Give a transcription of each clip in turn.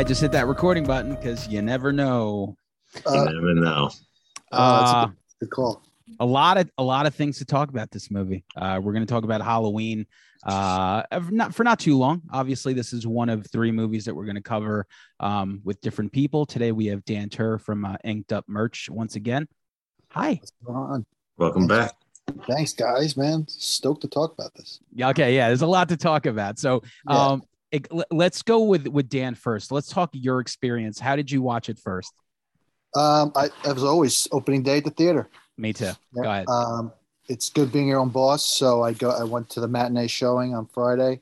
I just hit that recording button because you never know. You Uh, never know. Oh, that's a Uh, good call. a lot of a lot of things to talk about this movie. Uh, we're going to talk about Halloween. Uh, not for not too long. Obviously, this is one of three movies that we're going to cover um, with different people. Today we have Dan Tur from uh, Inked Up Merch once again. Hi. What's going on? Welcome back. Thanks, guys, man. Stoked to talk about this. Yeah. Okay. Yeah. There's a lot to talk about. So, um, it- l- let's go with with Dan first. Let's talk your experience. How did you watch it first? Um, I, I was always opening day at the theater. Me too. Go ahead. Um, it's good being your own boss. So I go. I went to the matinee showing on Friday.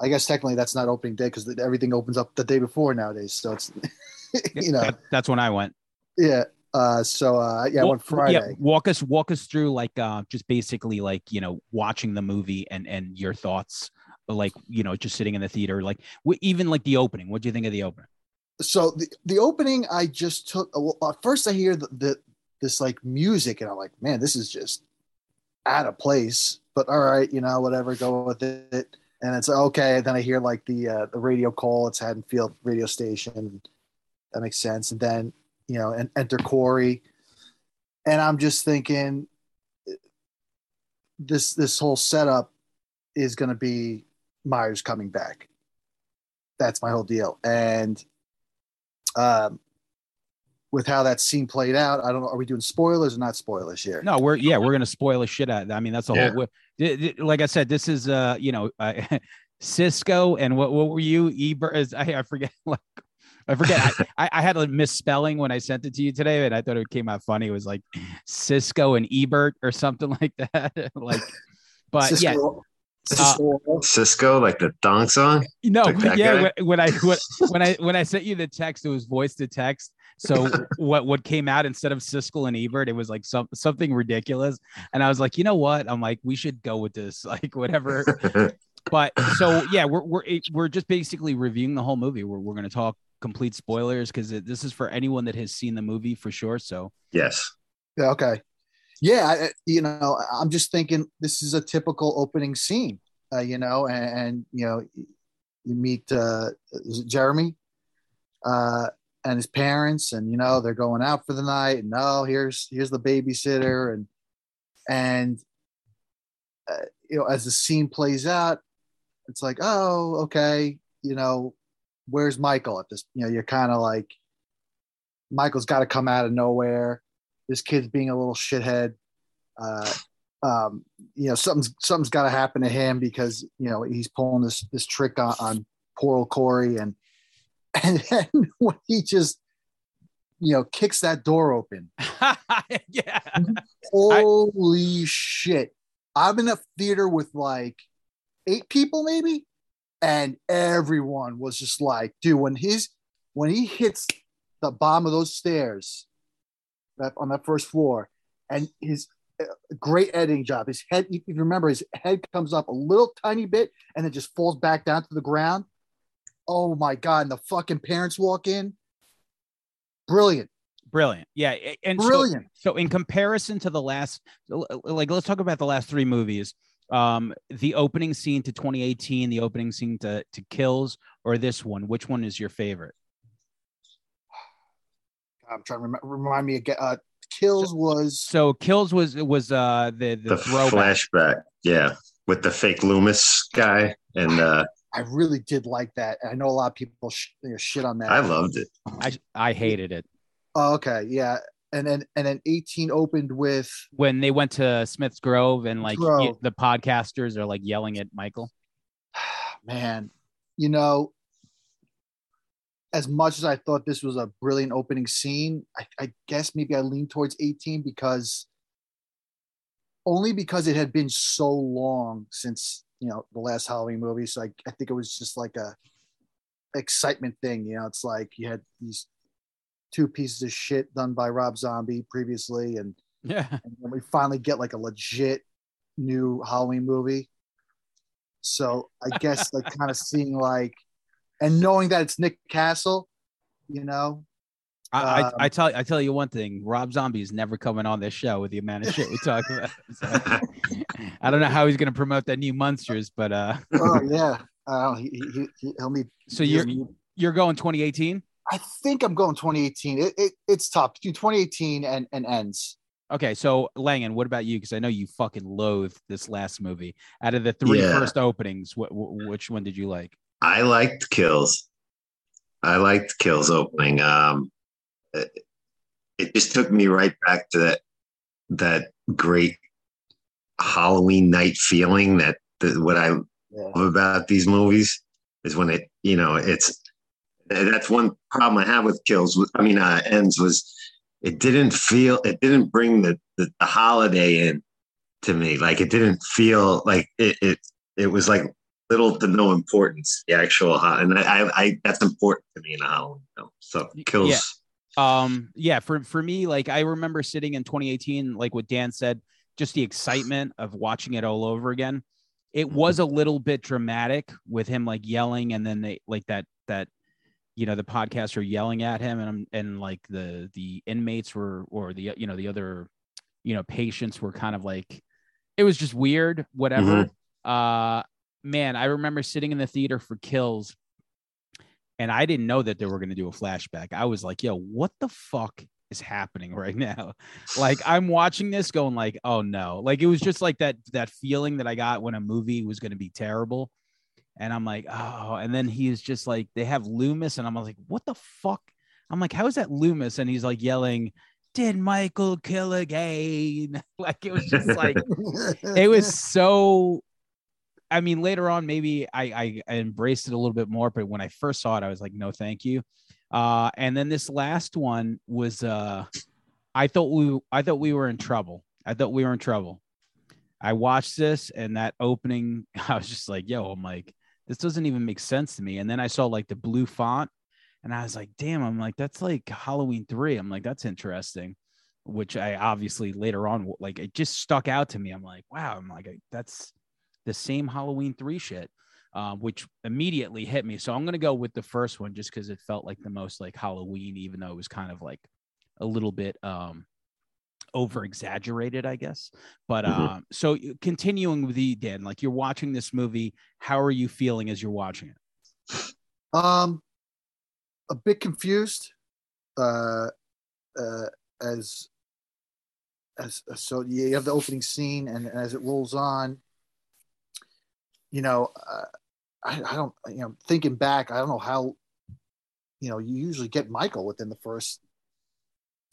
I guess technically that's not opening day because everything opens up the day before nowadays. So it's, you know, That- that's when I went. yeah. Uh, so uh, yeah, I Wa- went Friday. Yeah, walk us walk us through like uh just basically like you know watching the movie and and your thoughts like you know just sitting in the theater like even like the opening. What do you think of the opening? so the, the opening i just took well, first i hear the, the this like music and i'm like man this is just out of place but all right you know whatever go with it and it's okay then i hear like the uh, the radio call it's haddonfield radio station that makes sense and then you know and enter corey and i'm just thinking this this whole setup is going to be myers coming back that's my whole deal and um, with how that scene played out, I don't know. Are we doing spoilers or not spoilers here? No, we're yeah we're gonna spoil a shit out. of that. I mean that's the Yeah. whole. we- th- th- Like I said, this is uh you know uh, Cisco and what what were you Ebert? Is I, I forget like. I forget. I, I, I had a misspelling when I sent it to you today, and I thought it came out funny. It was like Cisco and Ebert or something like that. like, but yeah, Cisco- Uh, Cisco- Cisco, like the thong song. No, Like yeah. guy? When, when I when, when I when I sent you the text, it was voice to text. So what what came out instead of Siskel and Ebert, it was like some something ridiculous. And I was like, you know what? I'm like, we should go with this, like whatever. But so yeah, we're we're we're just basically reviewing the whole movie. We're we're gonna talk complete spoilers because this is for anyone that has seen the movie for sure. So yes. yeah, okay. Yeah, you know, I'm just thinking this is a typical opening scene, uh, you know, and, and you know, you meet uh, Jeremy uh, and his parents, and you know they're going out for the night, and oh, here's here's the babysitter, and and uh, you know, as the scene plays out, it's like, oh, okay, you know, where's Michael at this? You know, you're kind of like, Michael's got to come out of nowhere. This kid's being a little shithead. Uh, um, you know, something's something's got to happen to him because you know he's pulling this this trick on, on poor old Corey, and and then when he just you know kicks that door open, yeah, holy shit! I'm in a theater with like eight people maybe, and everyone was just like, dude, when his when he hits the bottom of those stairs that on that first floor, and his uh, great editing job, his head. If you remember, his head comes up a little tiny bit, and it just falls back down to the ground. Oh my god! And the fucking parents walk in. Brilliant, brilliant. Yeah, and so- brilliant. So in comparison to the last, like let's talk about the last three movies. Um, the opening scene to 2018, the opening scene to to Kills, or this one. Which one is your favorite? I'm trying to remember, remind me again. Uh, Kills was So Kills was was uh the the, The flashback. Yeah. With the fake Loomis guy. And uh, I really did like that. I know a lot of people sh- you know, shit on that. I loved it. I I hated it Oh, okay, yeah, and then and then 18 opened with when they went to Smith's Grove and like Grove. the podcasters are like yelling at Michael. man, you know, as much as I thought this was a brilliant opening scene, I, I guess maybe I lean towards 18 because only because it had been so long since you know the last Halloween movie. So I, I think it was just like a excitement thing. You know, it's like you had these two pieces of shit done by Rob Zombie previously, and, Yeah. and then we finally get like a legit new Halloween movie. So I guess like kind of seeing like, and knowing that it's Nick Castle, you know, I, I, Um, I tell I tell you one thing, Rob Zombie is never coming on this show with the amount of shit we talk about. So, I don't know how he's gonna promote that new monsters, but uh oh yeah, uh, he, he, he, he'll need. so he you're need- you're going 2018? I think I'm going 2018. It, it it's tough between 2018 and and ends. Okay, so Langan, what about you? Because I know you fucking loathe this last movie. Out of the three first Yeah. openings, what, which one did you like? I liked Kills. I liked Kills opening. Um, it, it just took me right back to that that great Halloween night feeling that the, what I Yeah. love about these movies is when it you know it's that's one problem I have with Kills. I mean, uh, ends was it didn't feel it didn't bring the, the the holiday in to me. Like it didn't feel like it it it was like little to no importance the actual and I, I, I that's important to me in a Halloween film. So kills. Yeah. Um, yeah, for for me, like I remember sitting in 2018, like what Dan said, just the excitement of watching it all over again. It was a little bit dramatic with him like yelling, and then they like that that you know the podcasts are yelling at him, and and like the the inmates were or the you know the other you know patients were kind of like it was just weird, whatever. Uh, man, I remember sitting in the theater for Kills and I didn't know that they were going to do a flashback. I was like, yo, what the fuck is happening right now? Like I'm watching this going like, oh no. Like it was just like that that feeling that I got when a movie was going to be terrible. And I'm like, oh, and then he is just like they have Loomis and I'm like, what the fuck? I'm like, how is that Loomis? And he's like yelling, did Michael kill again? Like it was just like it was so i mean later on maybe I, I embraced it a little bit more but when i first saw it i was like no thank you. Uh and then this last one was uh i thought we i thought we were in trouble. I thought we were in trouble. I watched this and that opening i was just like yo i'm like this doesn't even make sense to me. And then i saw like the blue font and i was like damn i'm like that's like halloween 3 i'm like that's interesting which I obviously later on like it just stuck out to me. I'm like, wow, I'm like that's the same Halloween three shit, uh, which immediately hit me. So I'm gonna go with the first one just because it felt like the most like Halloween, even though it was kind of like a little bit um over exaggerated, I guess. But Mhm. um, so continuing with you, Dan, like you're watching this movie, how are you feeling as you're watching it? Um, a bit confused. Uh, uh, as as so you have the opening scene, and as it rolls on, you know, uh, I, I don't, you know, thinking back, I don't know how, you know, you usually get Michael within the first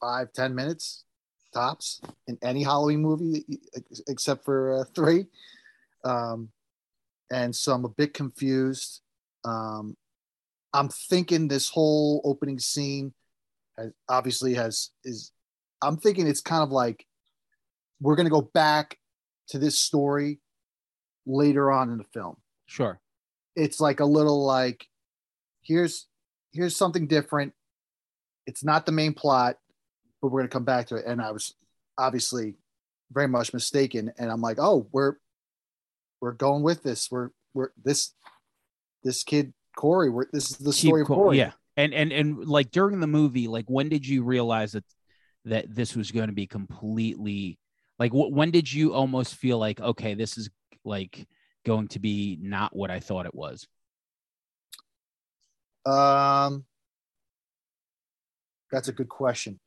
five ten minutes tops in any Halloween movie except for uh, three. Um, and so I'm a bit confused. Um, I'm thinking this whole opening scene has, obviously has is I'm thinking it's kind of like we're going to go back to this story later on in the film. Sure. It's like a little like here's here's something different. It's not the main plot, but we're going to come back to it and I was obviously very much mistaken and I'm like, "Oh, we're we're going with this. We're we're this this kid Corey, we're, this is the Keep story of Corey." Yeah. And and and like during the movie, like when did you realize that that this was going to be completely like wh- when did you almost feel like okay, this is like going to be not what I thought it was? Um, that's a good question.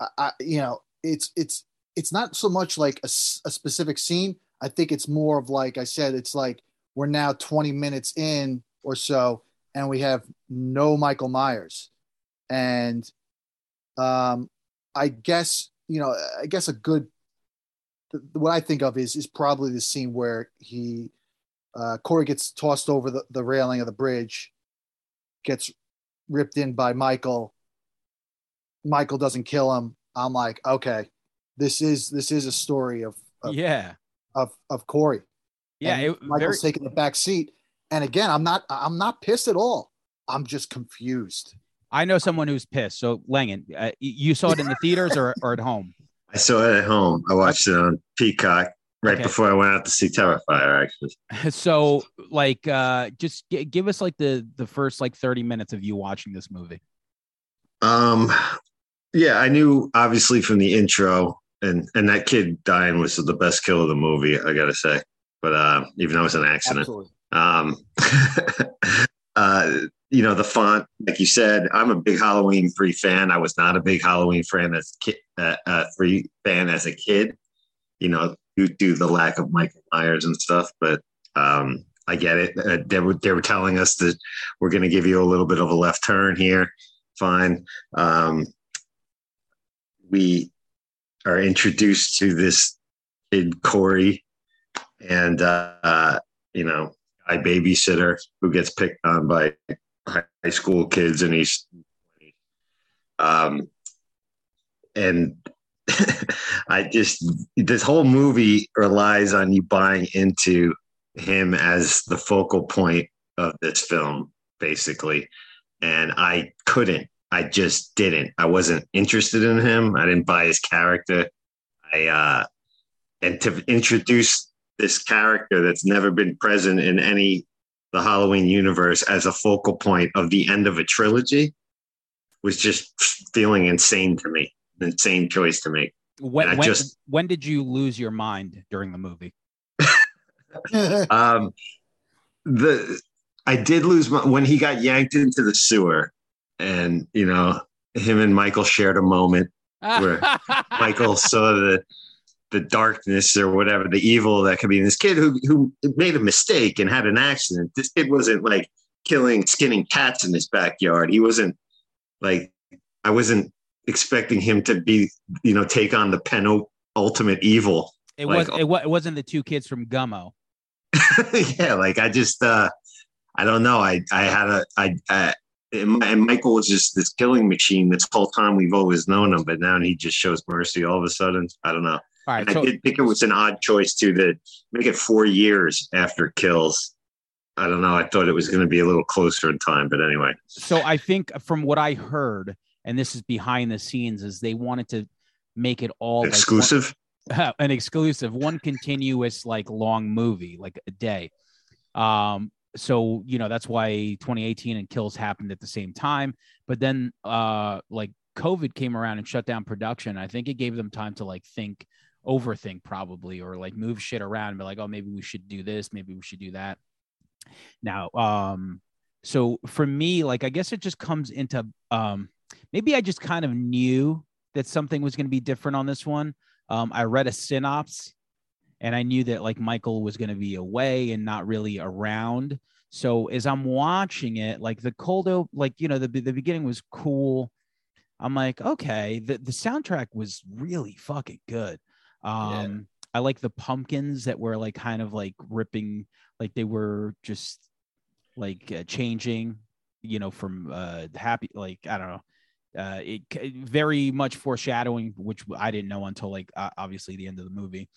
I, I you know, it's it's it's not so much like a, a specific scene. I think it's more of like I said, it's like we're now 20 minutes in or so, and we have no Michael Myers, and um, I guess you know, I guess a good the, what I think of is is probably the scene where he uh, Corey gets tossed over the, the railing of the bridge, gets ripped in by Michael. Michael doesn't kill him. I'm like, okay, this is this is a story of of yeah. of, of Corey. Yeah. And It, Michael's very, taking the back seat. And again, I'm not I'm not pissed at all. I'm just confused. I know someone who's pissed. So Langan, uh, you saw it in the theaters or, or at home? I saw it at home. I watched it on Peacock right Okay. before I went out to see Terrifier. Actually, So like, uh, just g- give us like the the first like thirty minutes of you watching this movie. um, yeah, I knew obviously from the intro, and and that kid dying was the best kill of the movie. I gotta say, but uh, even though it was an accident, Absolutely. um, uh, you know the font, like you said, I'm a big Halloween three fan. I was not a big Halloween fan as a kid, uh, uh, three fan as a kid. You know, due to the lack of Michael Myers and stuff, but um, I get it. Uh, they were they were telling us that we're going to give you a little bit of a left turn here. Fine. Um, we are introduced to this kid Corey, and uh, you know, a babysitter who gets picked on by high school kids, and he's um, and I just this whole movie relies on you buying into him as the focal point of this film, basically. And I couldn't. I just didn't. I wasn't interested in him. I didn't buy his character. I uh and to introduce this character that's never been present in any the Halloween universe as a focal point of the end of a trilogy was just feeling insane to me. An insane choice to make. When when, just- when did you lose your mind during the movie? Um, the I did lose my when he got yanked into the sewer, and you know him and Michael shared a moment. Where Michael saw the the darkness or whatever, the evil that could be in this kid who who made a mistake and had an accident. This kid wasn't like killing, skinning cats in his backyard. He wasn't like I wasn't expecting him to be, you know, take on the pen ultimate evil It Like- was it, it wasn't the two kids from Gummo. yeah, like I just uh I don't know. I I had a I, I and Michael was just this killing machine this whole time we've always known him, but now he just shows mercy all of a sudden. I don't know. All right, And I did think it was an odd choice too to make it four years after kills. I don't know. I thought it was going to be a little closer in time, but anyway. so I think from what I heard, and this is behind the scenes, is they wanted to make it all like, one- Exclusive. an exclusive, one continuous like long movie, like a day. Um, so you know that's why 2018 and Kills happened at the same time. But then uh like COVID came around and shut down production. I think it gave them time to like think, overthink probably, or like move shit around and be like, oh, maybe we should do this, maybe we should do that. Now, um, so for me, like I guess it just comes into um maybe I just kind of knew that something was going to be different on this one. Um, I read a synopsis and I knew that like Michael was going to be away and not really around. So as I'm watching it, like the cold, op- like, you know, the, the beginning was cool. I'm like, okay, the, the soundtrack was really fucking good. Um, I like the pumpkins that were like kind of like ripping, like they were just like uh, changing, you know, from uh happy, like, I don't know. Uh it very much foreshadowing which i didn't know until like uh, obviously the end of the movie.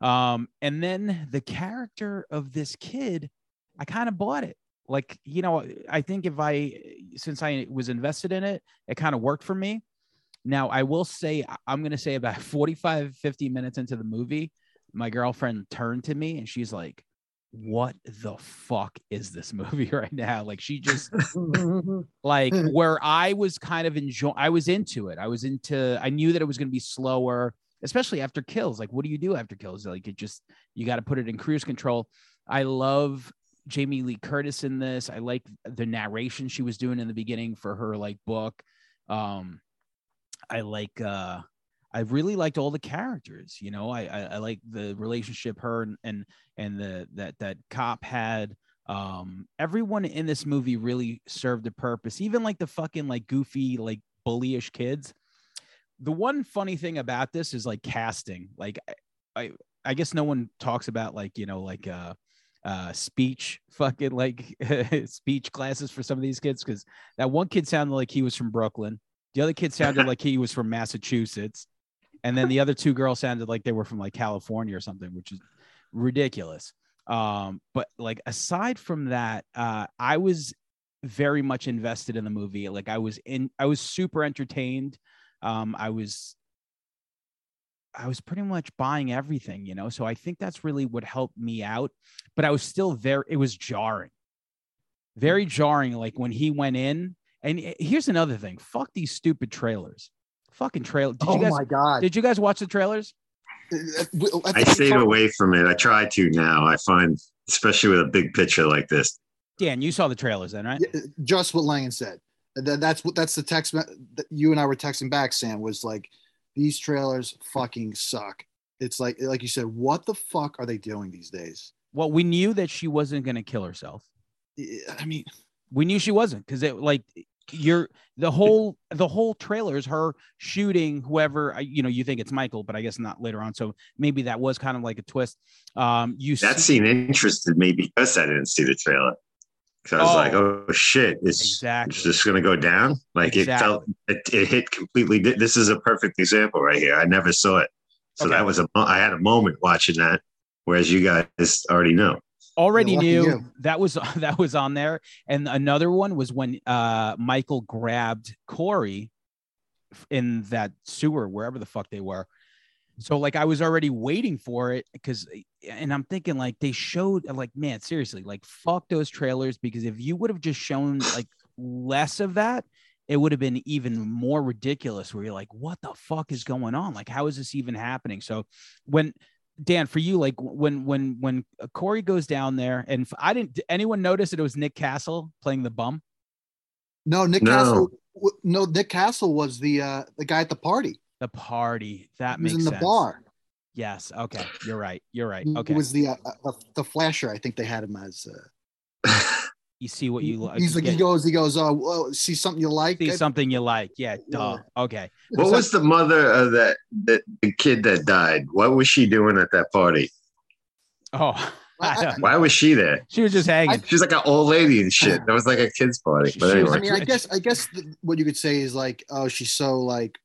Um and then the character of this kid i kind of bought it. Like you know i think if i since i was invested in it it kind of worked for me now i will say i'm going to say about 45 50 minutes into the movie my girlfriend turned to me and she's like what the fuck is this movie right now like she just like where I was kind of enjoy I was into it. I was into I knew that it was going to be slower, especially after kills. Like what do you do after kills? Like it just you got to put it in cruise control. I love Jamie Lee Curtis in this. I like the narration she was doing in the beginning for her like book. Um I like uh I really liked all the characters, you know. I I, I like the relationship her and and and the that that cop had. Um everyone in this movie really served a purpose even like the fucking like goofy like bullyish kids. The one funny thing about this is like casting. Like i i, I guess no one talks about like you know like uh uh speech fucking like speech classes for some of these kids because that one kid sounded like he was from brooklyn the other kid sounded like he was from massachusetts and then the other two girls sounded like they were from like california or something which is ridiculous um but like aside from that uh i was very much invested in the movie. Like I was in, I was super entertained. Um, I was, I was pretty much buying everything, you know. So I think that's really what helped me out. But I was still very, it was jarring, very jarring. Like when he went in, and eh, here's another thing: fuck these stupid trailers. Fucking trail. Did oh you guys? my god! Did you guys watch the trailers? I stayed away from it. I try to now. I find, especially with a big picture like this. Dan, you saw the trailers then, right? Just what Langan said. That's what that's the text that you and I were texting back. Sam was like, "These trailers fucking suck." It's like like you said, what the fuck are they doing these days? Well, we knew that she wasn't going to kill herself. I mean, We knew she wasn't because it like you're the whole the whole trailer is her shooting whoever you know you think it's Michael, but I guess not later on. So maybe that was kind of like a twist. Um, you That see, scene interested me because I didn't see the trailer. So I was Oh. like, oh shit, it's, Exactly. it's just going to go down. Like it felt, it, it hit completely. This is a perfect example right here. I never saw it. So Okay. that was a, I had a moment watching that, whereas you guys already know. Already Yeah, knew you. that was that was on there. And another one was when uh Michael grabbed Corey in that sewer, wherever the fuck they were. So like I was already waiting for it because and I'm thinking like they showed like man seriously like fuck those trailers because if you would have just shown like less of that it would have been even more ridiculous where you're like what the fuck is going on like how is this even happening so when Dan, for you, like when when when Corey goes down there, and I didn't. Did anyone notice that it was Nick Castle playing the bum? no, Nick No. Castle. No, Nick Castle was the uh the guy at the party. The party that He was makes in the sense. bar. Yes. Okay. You're right. You're right. Okay. It was the uh, uh, the flasher. I think they had him as. Uh, you see what you like. he's like he goes he goes oh well, see something you like see something you like. Yeah. Duh. Okay. what was the mother of that, that the kid that died? What was she doing at that party? Oh, I I- don't know. Why was she there? she was just hanging. She's like an old lady and shit. That was like a kid's party. But She was- anyway, I mean, I guess I guess th- what you could say is like, oh, she's so like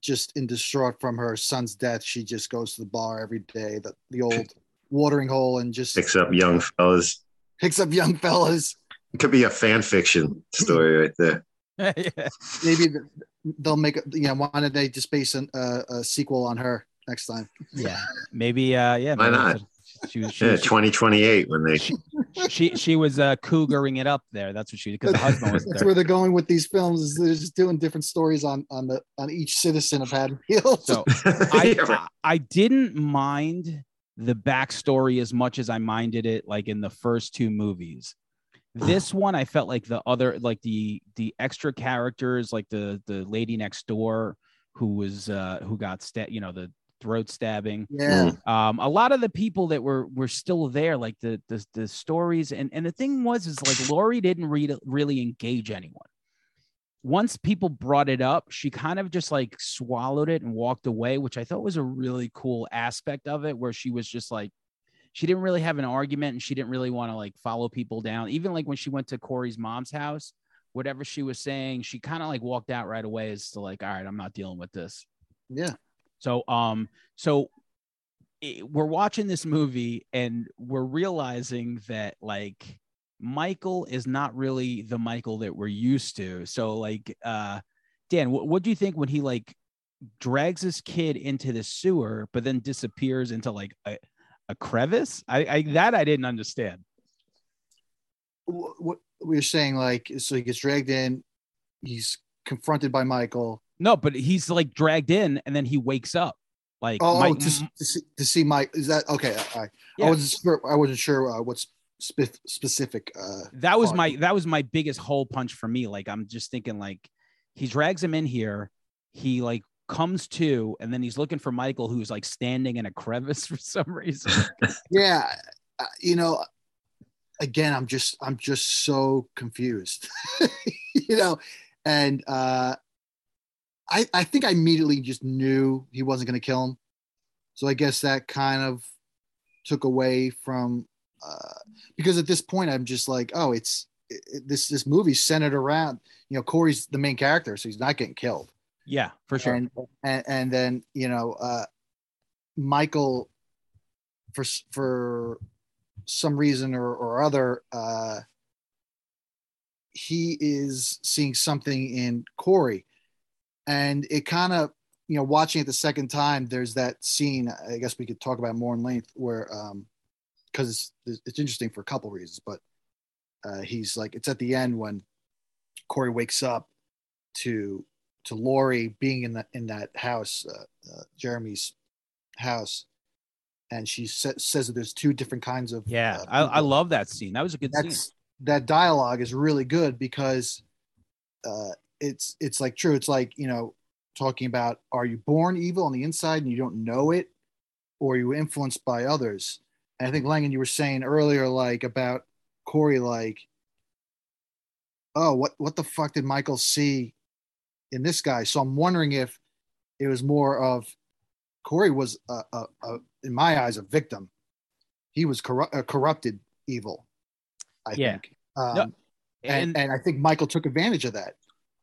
just in distraught from her son's death. She just goes to the bar every day, the the old watering hole, and just picks up young fellas. Picks up young fellas. It could be a fan fiction story right there. Yeah. Maybe they'll make a, you know why don't they just base an, uh, a sequel on her next time? yeah. Maybe. Uh. Yeah. Why maybe not? She was. She Yeah, was, 2028 when they she, she she was uh cougaring it up there. That's what she because the husband was That's there. where they're going with these films. Is they're just doing different stories on on the on each citizen of Haddonfield. So I, I I didn't mind the backstory as much as I minded it like in the first two movies. This one I felt like the other like the the extra characters like the the lady next door who was uh who got sta- you know the throat stabbing. Yeah, um a lot of the people that were were still there like the the, the stories and and the thing was is like Laurie didn't read, really engage anyone once people brought it up she kind of just like swallowed it and walked away which I thought was a really cool aspect of it where she was just like she didn't really have an argument and she didn't really want to like follow people down even like when she went to Corey's mom's house whatever she was saying she kind of like walked out right away as to like all right I'm not dealing with this yeah. so, um, so it- we're watching this movie and we're realizing that like Michael is not really the Michael that we're used to. So, like, uh, Dan, what, what do you think when he like drags this kid into the sewer, but then disappears into like a, a crevice? I, I that I didn't understand. Wh- What we were saying, like, so he gets dragged in. He's confronted by Michael. No, but he's like dragged in and then he wakes up. Like, Oh, Mike- to, to see to see Mike. Is that okay? Right. Yeah. I wasn't sure. I wasn't sure uh, what's spe- specific. Uh, that was part. my that was my biggest hole punch for me like i'm just thinking like he drags him in here he like comes to and then he's looking for michael who's like standing in a crevice for some reason yeah, uh, you know. Again, I'm just I'm just so confused, you know, and uh, I I think I immediately just knew he wasn't going to kill him, so I guess that kind of took away from uh, because at this point I'm just like, oh, it's it, this this movie's centered around you know Corey's the main character, so he's not getting killed. yeah for sure and, and and then you know uh michael for for some reason or, or other uh he is seeing something in Corey, and it kind of you know watching it the second time. There's that scene. I guess we could talk about more in length where um because it's, it's interesting for a couple reasons, but uh, he's like it's at the end when Corey wakes up to to Laurie being in that in that house, uh, uh, Jeremy's house, and she sa- says that there's two different kinds of Yeah, uh, I, I love that scene. That was a good scene. that's that dialogue is really good because uh, it's it's like true. It's like you know talking about are you born evil on the inside and you don't know it, or are you influenced by others? And I think Langan, you were saying earlier like about Corey, like, oh, what what the fuck did Michael see in this guy? So I'm wondering if it was more of Corey was a, a, a in my eyes a victim. He was corru- a corrupted evil. I Yeah. think. Um, No, and, and and I think Michael took advantage of that.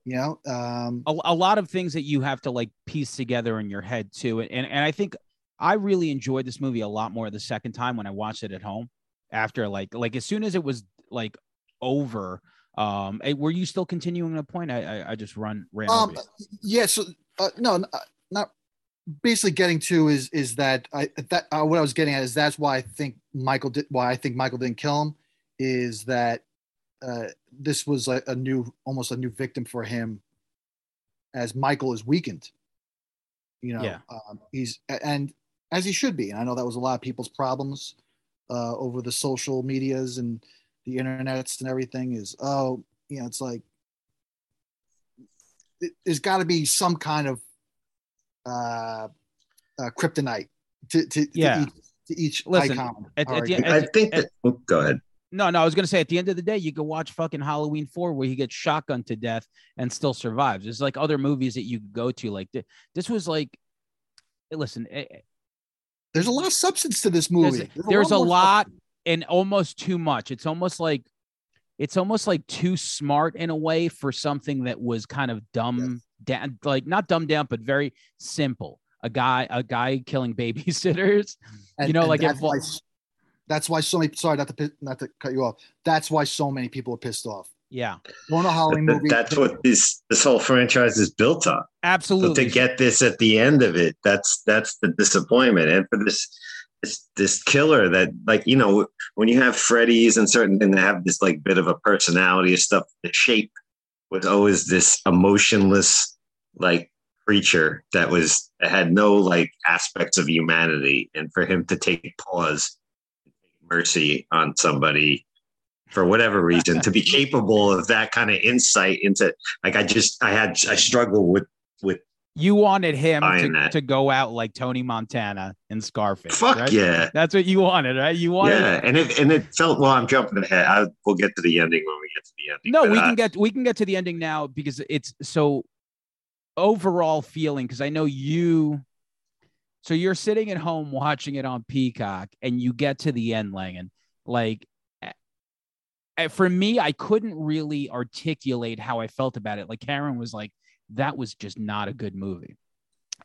You know, um, a, a lot of things that you have to like piece together in your head too. And and I think I really enjoyed this movie a lot more the second time when I watched it at home. After like like as soon as it was like over, um, eh, were you still continuing the point? I I, I just run ran um, yeah. So uh, no, uh, not basically getting to is is that I that uh, what I was getting at is that's why I think Michael did why I think Michael didn't kill him is that uh, this was a, a new almost a new victim for him as Michael is weakened. You know, Yeah. um, he's and as he should be. And I know that was a lot of people's problems uh, over the social medias and the internets and everything. Is oh, you know, it's like it- there's got to be some kind of uh, uh, kryptonite to to, Yeah. to each, to each Listen, icon. at- at the icon. end- I think that. oh, go ahead. No, no, I was gonna say at the end of the day, you could watch fucking Halloween four where he gets shotgunned to death and still survives. There's like other movies that you could go to. Like th- this was like, listen, there's a lot of substance to this there's, movie. there's a more lot and almost too much. It's almost like it's almost like too smart in a way for something that was kind of dumb down, like not dumbed down, but very simple. A guy, a guy killing babysitters. you know, like it that's why, that's why so many. Sorry, not to not to cut you off. That's why so many people are pissed off. Yeah, Going to a Halloween movie. that's what this this whole franchise is built on. So absolutely. to get this at the end of it, that's that's the disappointment. And for this this this killer that like you know when you have Freddy's and certain and they have this like bit of a personality and stuff, the shape was always this emotionless like creature that was had no like aspects of humanity. And for him to take pause, mercy on somebody for whatever reason, to be capable of that kind of insight into like I just I had I struggle with with You wanted him to, to go out like Tony Montana in Scarface. fuck right? yeah. That's what you wanted, right? You wanted. Yeah, and it and it felt well. I'm jumping ahead. I, we'll get to the ending when we get to the ending. No, but, we uh, can get we can get to the ending now because it's so overall feeling. Because I know you. So you're sitting at home watching it on Peacock, and you get to the end, Langan. Like, for me, I couldn't really articulate how I felt about it. Like Karen was like, "That was just not a good movie."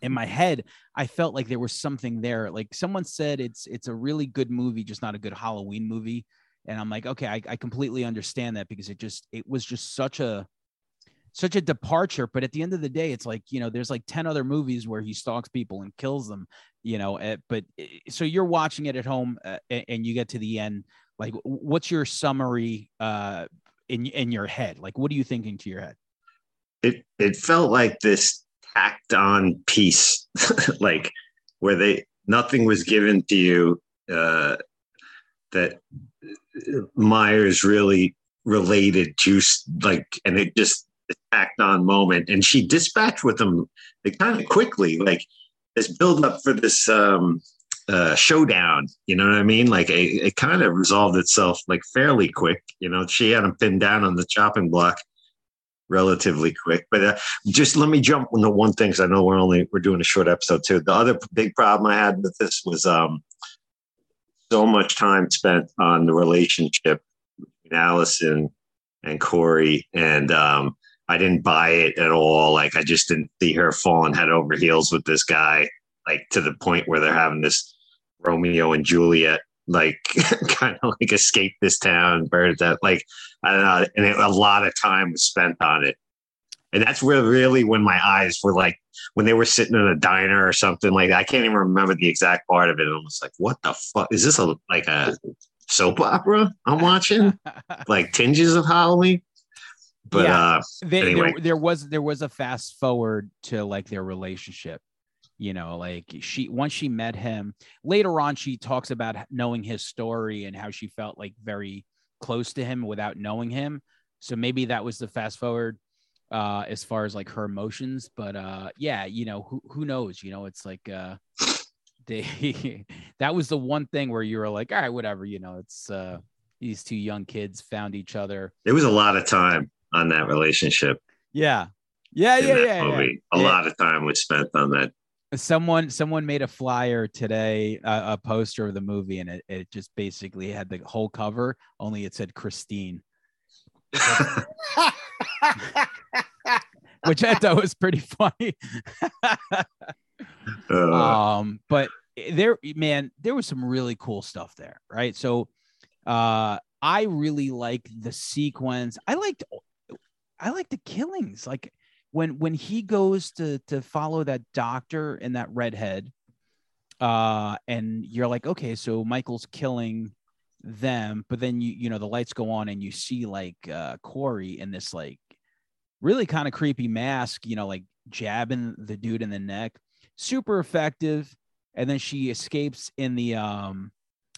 in my head i felt like there was something there like someone said it's it's a really good movie just not a good halloween movie and i'm like okay I, I completely understand that because it just it was just such a such a departure but at the end of the day it's like you know there's like 10 other movies where he stalks people and kills them you know eh, but eh, so you're watching it at home uh, and you get to the end like what's your summary uh in in your head like what are you thinking to your head it it felt like this tacked on piece, like where they nothing was given to you uh, that Myers really related to, like, and it just tacked on moment. And she dispatched with them like, kind of quickly, like this build up for this um, uh, showdown. You know what I mean? Like, it, it kind of resolved itself like fairly quick. You know, she had him pinned down on the chopping block relatively quick. But uh, just let me jump on the one thing because I know we're only we're doing a short episode too. The other big problem I had with this was um, so much time spent on the relationship between Allison and Corey, and um, I didn't buy it at all. Like I just didn't see her falling head over heels with this guy, like to the point where they're having this Romeo and Juliet like kind of like escape this town, burn it down. Like I don't know, and it, a lot of time was spent on it. And that's where really when my eyes were like when they were sitting in a diner or something like that. I can't even remember the exact part of it. I was like, what the fuck is this? A like a soap opera I'm watching? like tinges of Halloween. But Yeah. uh They- Anyway. there, there was there was a fast forward to like their relationship you know like she once she met him later on she talks about knowing his story and how she felt like very close to him without knowing him so maybe that was the fast forward uh as far as like her emotions but uh yeah you know who who knows you know it's like uh they that was the one thing where you were like all right whatever you know it's uh these two young kids found each other there was a lot of time on that relationship yeah yeah yeah yeah, yeah. A Yeah. lot of time was spent on that. Someone someone made a flyer today uh, a poster of the movie and it, it just basically had the whole cover only it said christine. Which i thought was pretty funny. Uh, um but there man there was some really cool stuff there right? So uh i really like the sequence. I liked i like the killings. Like when when he goes to to follow that doctor and that redhead uh and you're like okay so michael's killing them but then you you know the lights go on and you see like uh corey in this like really kind of creepy mask you know like jabbing the dude in the neck. Super effective. And then she escapes in the um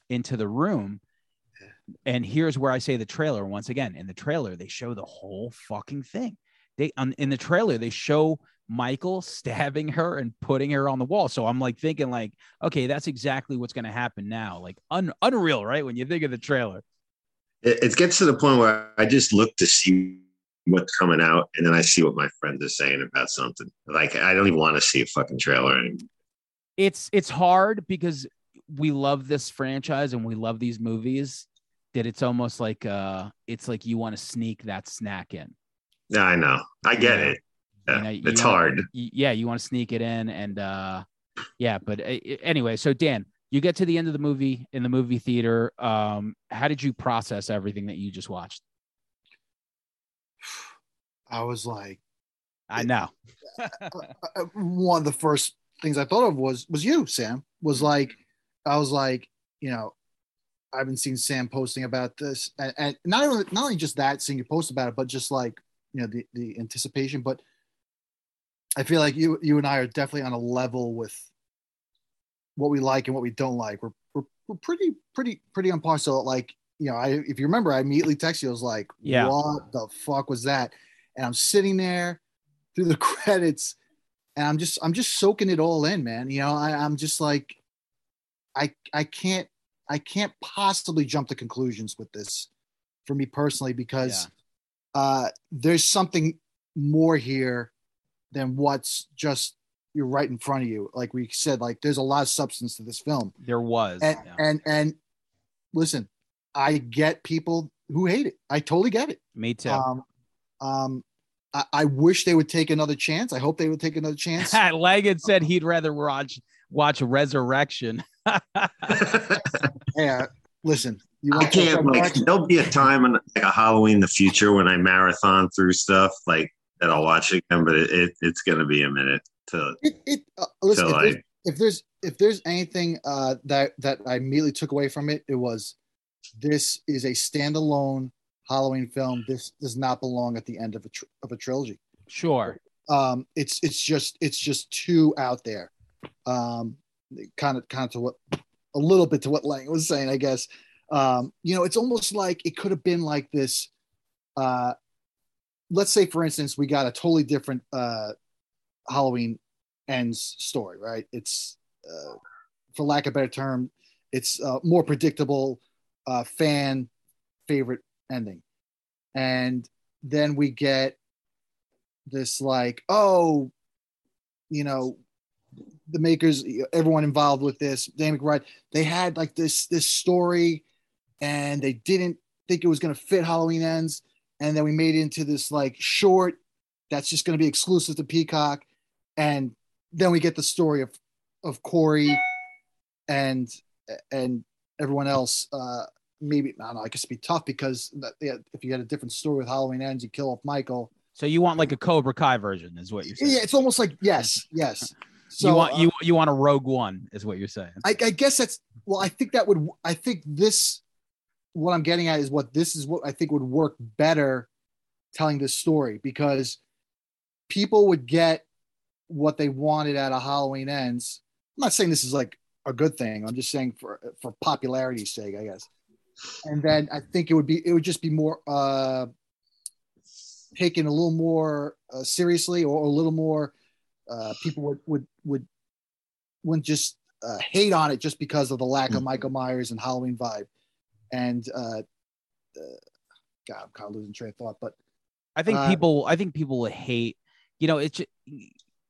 into the room. And here's where i say the trailer. Once again in the trailer they show the whole fucking thing they on in the trailer they show michael stabbing her and putting her on the wall. So i'm like thinking like okay that's exactly what's going to happen now. Like un- unreal right? When you think of the trailer. It, it gets to the point where I just look to see what's coming out, and then I see what my friends are saying about something. Like I don't even want to see a fucking trailer anymore. it's it's hard because we love this franchise and we love these movies that it's almost like uh it's like you want to sneak that snack in Yeah, I know. I get Yeah. it. Yeah, You know, you it's wanna- hard. yeah you want to sneak it in and uh yeah but uh, anyway so dan you get to the end of the movie in the movie theater um how did you process everything that you just watched I was like, i know uh, one of the first things I thought of was was you, Sam. Was like, I was like, you know, I've been seeing Sam posting about this, and, and not only not only just that, seeing you post about it, but just like you know the the anticipation. But I feel like you you and I are definitely on a level with what we like and what we don't like. We're we're, we're pretty pretty pretty on par. So like you know, I if you remember, I immediately texted you. I was like, Yeah. what the fuck was that? And I'm sitting there through the credits and I'm just I'm just soaking it all in, man. You know, I, I'm just like, I I can't I can't possibly jump to conclusions with this for me personally because uh, there's something more here than what's just you're right in front of you. Like we said, like there's a lot of substance to this film, there was and yeah. and and listen, I get people who hate it. I totally get it. me too Um, um, I, I wish they would take another chance. I hope they would take another chance. Leggett said he'd rather watch watch Resurrection. yeah, listen, you I want to can't like. There'll be a time in like a Halloween in the future when I marathon through stuff like that. I'll watch it again, but it, it it's gonna be a minute to it, it uh, listen. to if, there's, if there's if there's anything uh, that that I immediately took away from it, it was this is a standalone Halloween film. This does not belong at the end of a tr- of a trilogy. Sure. Um, it's it's just it's just too out there. Um, kind of kind of to what a little bit to what Lang was saying, I guess. Um, you know, it's almost like it could have been like this. Uh, let's say, for instance, we got a totally different uh, Halloween ends story, right? It's, uh, for lack of a better term, it's uh, more predictable, uh, fan favorite ending, and then we get this like, oh, you know, the makers, everyone involved with this, Dan McBride, they had like this this story, and they didn't think it was going to fit Halloween ends, and then we made it into this like short that's just going to be exclusive to Peacock, and then we get the story of of Corey and and everyone else, uh, maybe I don't know. I guess it'd be tough because yeah, if you had a different story with Halloween ends, you kill off Michael. So you want like a Cobra Kai version, is what you're saying? Yeah, it's almost like yes, yes. So you want uh, you you want a Rogue One, is what you're saying? I, I guess that's well. I think that would. I think this. What I'm getting at is what this is. What I think would work better, telling this story because people would get what they wanted out of Halloween Ends. I'm not saying this is like a good thing. I'm just saying for for popularity's sake, I guess. And then I think it would be it would just be more uh taken a little more uh, seriously or a little more uh people would would would wouldn't just uh, hate on it just because of the lack of Mhm. Michael Myers and Halloween vibe. And uh, uh God, I'm kind of losing train of thought, but I think Uh, people I think people would hate, you know, it's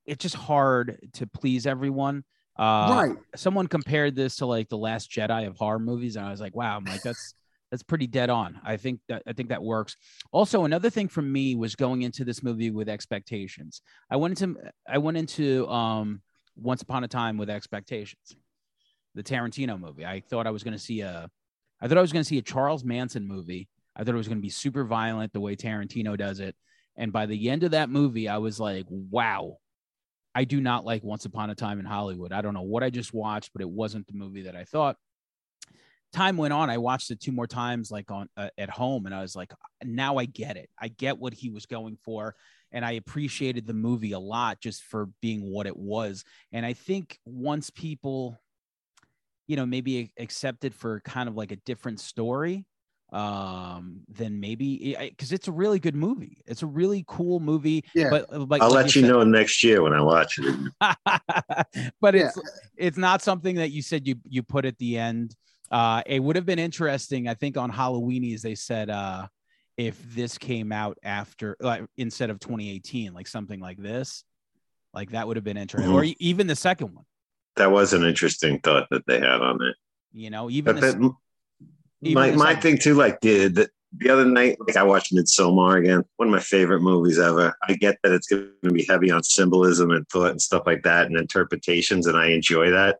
it's just hard to please everyone. Uh right. someone compared this to like the last Jedi of horror movies, and I was like, wow, I'm like that's that's pretty dead on. I think that I think that works. Also, another thing for me was going into this movie with expectations. I went into I went into um Once Upon a Time with expectations, the Tarantino movie. I thought I was going to see a, I thought I was going to see a Charles Manson movie. I thought it was going to be super violent the way Tarantino does it. And by the end of that movie, I was like, wow, I do not like Once Upon a Time in Hollywood. I don't know what I just watched, but it wasn't the movie that I thought. Time went on. I watched it two more times, like on uh, at home, and I was like, now I get it. I get what he was going for, and I appreciated the movie a lot just for being what it was. And I think once people, you know, maybe accepted for kind of like a different story, um then maybe because it's a really good movie it's a really cool movie Yeah. but uh, like I'll like let you said- know next year when I watch it. but Yeah. it's it's not something that you said you you put at the end. Uh, it would have been interesting. I think on Halloweenies they said uh, if this came out after like instead of 2018, like something like this, like that would have been interesting. Or e- even the second one. That was an interesting thought that they had on it. You know, even that, even my my thing too, like the, the the other night, like I watched Midsommar again, one of my favorite movies ever. I get that it's going to be heavy on symbolism and thought and stuff like that, and interpretations, and I enjoy that.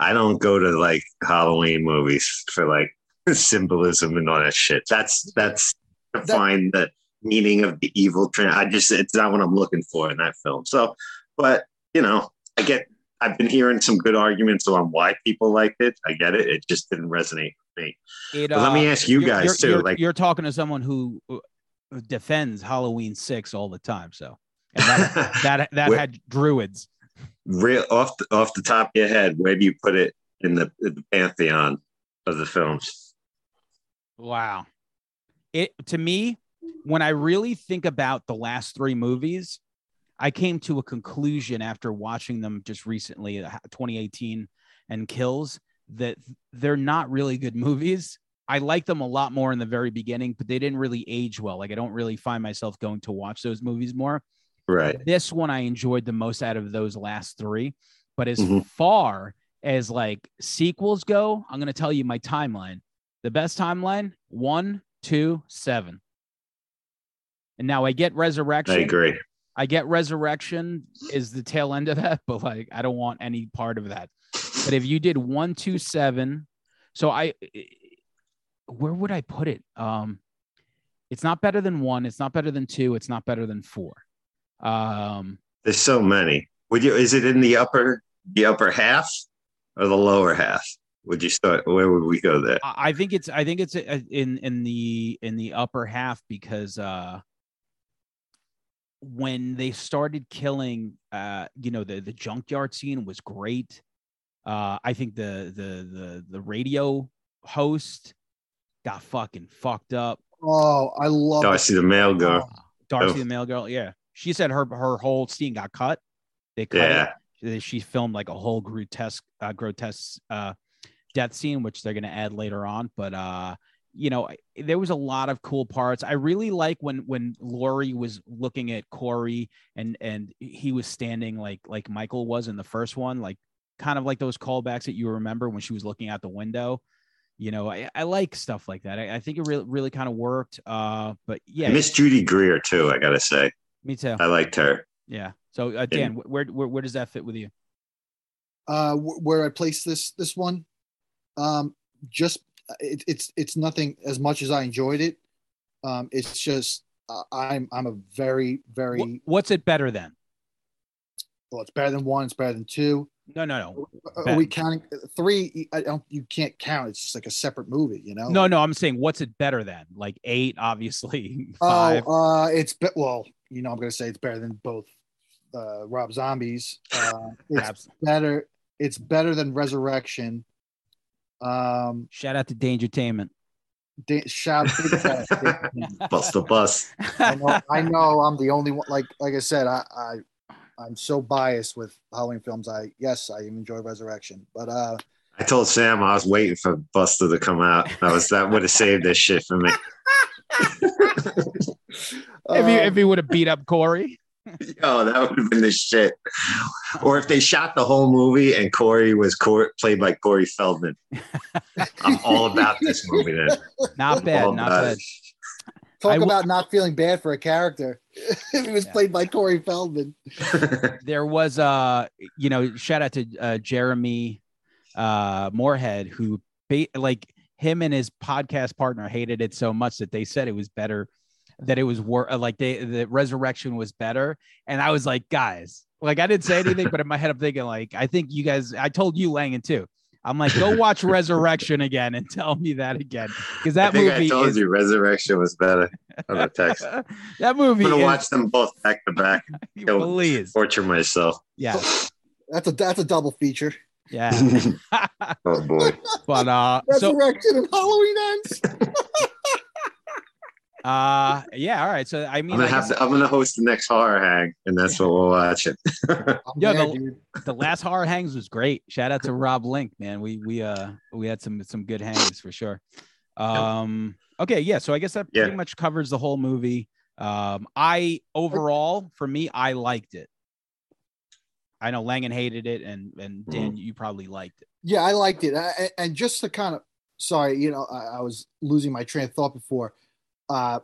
I don't go to like Halloween movies for like symbolism and all that shit. That's that's to That- find the meaning of the evil. Tra- I just it's not what I'm looking for in that film. So, but you know, I get. I've been hearing some good arguments on why people liked it. I get it. It just didn't resonate with me. it, But let me uh, ask you guys, you're, too, You're, like- you're talking to someone who uh, defends Halloween six all the time. So and that that, that Where- had druids. real off the, off the top of your head, where do you put it in the, in the pantheon of the films? Wow. It to me, when I really think about the last three movies, I came to a conclusion after watching them just recently, uh, 2018 and Kills, that they're not really good movies. I like them a lot more in the very beginning, but they didn't really age well. Like I don't really find myself going to watch those movies more. Right. This one I enjoyed the most out of those last three. But as Mhm. far as like sequels go, I'm going to tell you my timeline. The best timeline one, two, seven. And now I get Resurrection. I agree. I get Resurrection is the tail end of that, but like I don't want any part of that. But if you did one, two, seven, so I, where would I put it? Um, it's not better than one. It's not better than two. It's not better than four. Um, There's so many. Would you? Is it in the upper the upper half or the lower half? Would you start? Where would we go there? I think it's I think it's uh, in in the in the upper half because uh when they started killing uh you know the the junkyard scene was great. Uh I think the the the the radio host got fucking fucked up. Oh, I love Darcy the male girl. Darcy Oh. the mail girl, yeah. She said her her whole scene got cut. They cut it Yeah. she- she filmed like a whole grotesque uh, grotesque uh death scene which they're going to add later on but uh you know there was a lot of cool parts. I really like when when Laurie was looking at corey and and he was standing like like michael was in the first one like kind of like those callbacks that you remember when she was looking out the window. You know i, I like stuff like that. I, I think it really really kind of worked uh but yeah. Miss Judy Greer too. I gotta say, me too. I liked her. yeah. So uh, dan where, where where does that fit with you? Uh, where I place this this one. Um, just it, it's it's nothing as much as I enjoyed it. Um, it's just uh, I'm I'm a very very What's it better than? well. It's better than one. It's better than two. No, no, no. Are we counting three? I don't. You can't count. It's just like a separate movie. You know. No, no. I'm saying what's it better than? Like eight, obviously. Oh, Five. uh, it's be- well. You know, I'm gonna say it's better than both uh, Rob Zombies. Uh, it's better. It's better than Resurrection. Um, Shout out to Dangertainment. da- shout. out to Dave. Bust the bus. I know, I know I'm the only one. Like like I said, I, I I'm so biased with Halloween films. I yes, I enjoy Resurrection, but uh, I told Sam I was waiting for Busta to come out. That was that would have saved this shit for me. if he uh, if he would have beat up Corey. Yo, that would have been the shit. Or if they shot the whole movie and Corey was Cor- played by Corey Feldman. I'm all about this movie then. Not bad, All not bad. talk I w- about not feeling bad for a character. if he was Yeah. played by Corey Feldman. There was uh, you know, shout out to uh, Jeremy uh Moorhead who ba- like him and his podcast partner hated it so much that they said it was better that it was wor- uh, like they the resurrection was better and i was like guys like i didn't say anything but in my head i'm thinking like i think you guys i told you langan too i'm like go watch resurrection again and tell me that again because I that think I movie told is you Resurrection was better on the text. I'm gonna is, watch them both back to back. please Torture myself. yeah That's a that's a double feature. yeah Oh boy. but uh so Resurrection and Halloween ends. Uh yeah all right so i mean I'm gonna I have to, I'm gonna host the next horror hang, and that's what we'll watch it. Yeah, the- the last horror hangs was great. Shout out to Rob Link, man. We we uh we had some some good hangs for sure. Um okay, yeah, so I guess that Yeah. pretty much covers the whole movie. Um I overall for me I liked it. I know Langan hated it and and Dan you probably liked it. Yeah, I liked it. I, and just to kind of, sorry, you know, I, I was losing my train of thought before, uh,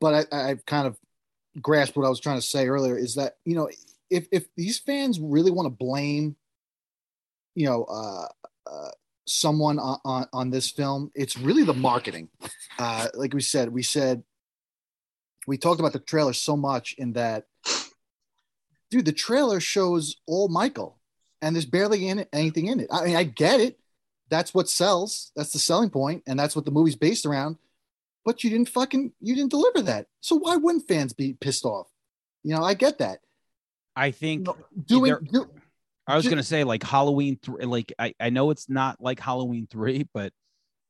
but I, I've kind of grasped what I was trying to say earlier. Is that you know, if if these fans really want to blame, you know, uh, uh, someone on, on on this film, it's really the marketing. Uh, like we said, we said we talked about the trailer so much in that, dude, the trailer shows all Michael and there's barely in it, anything in it. I mean, I get it. That's what sells. That's the selling point, and that's what the movie's based around. But you didn't fucking you didn't deliver that. So why wouldn't fans be pissed off? You know, I get that. I think No, doing there- do, I was ju- gonna say like Halloween three like I, I know it's not like Halloween three, but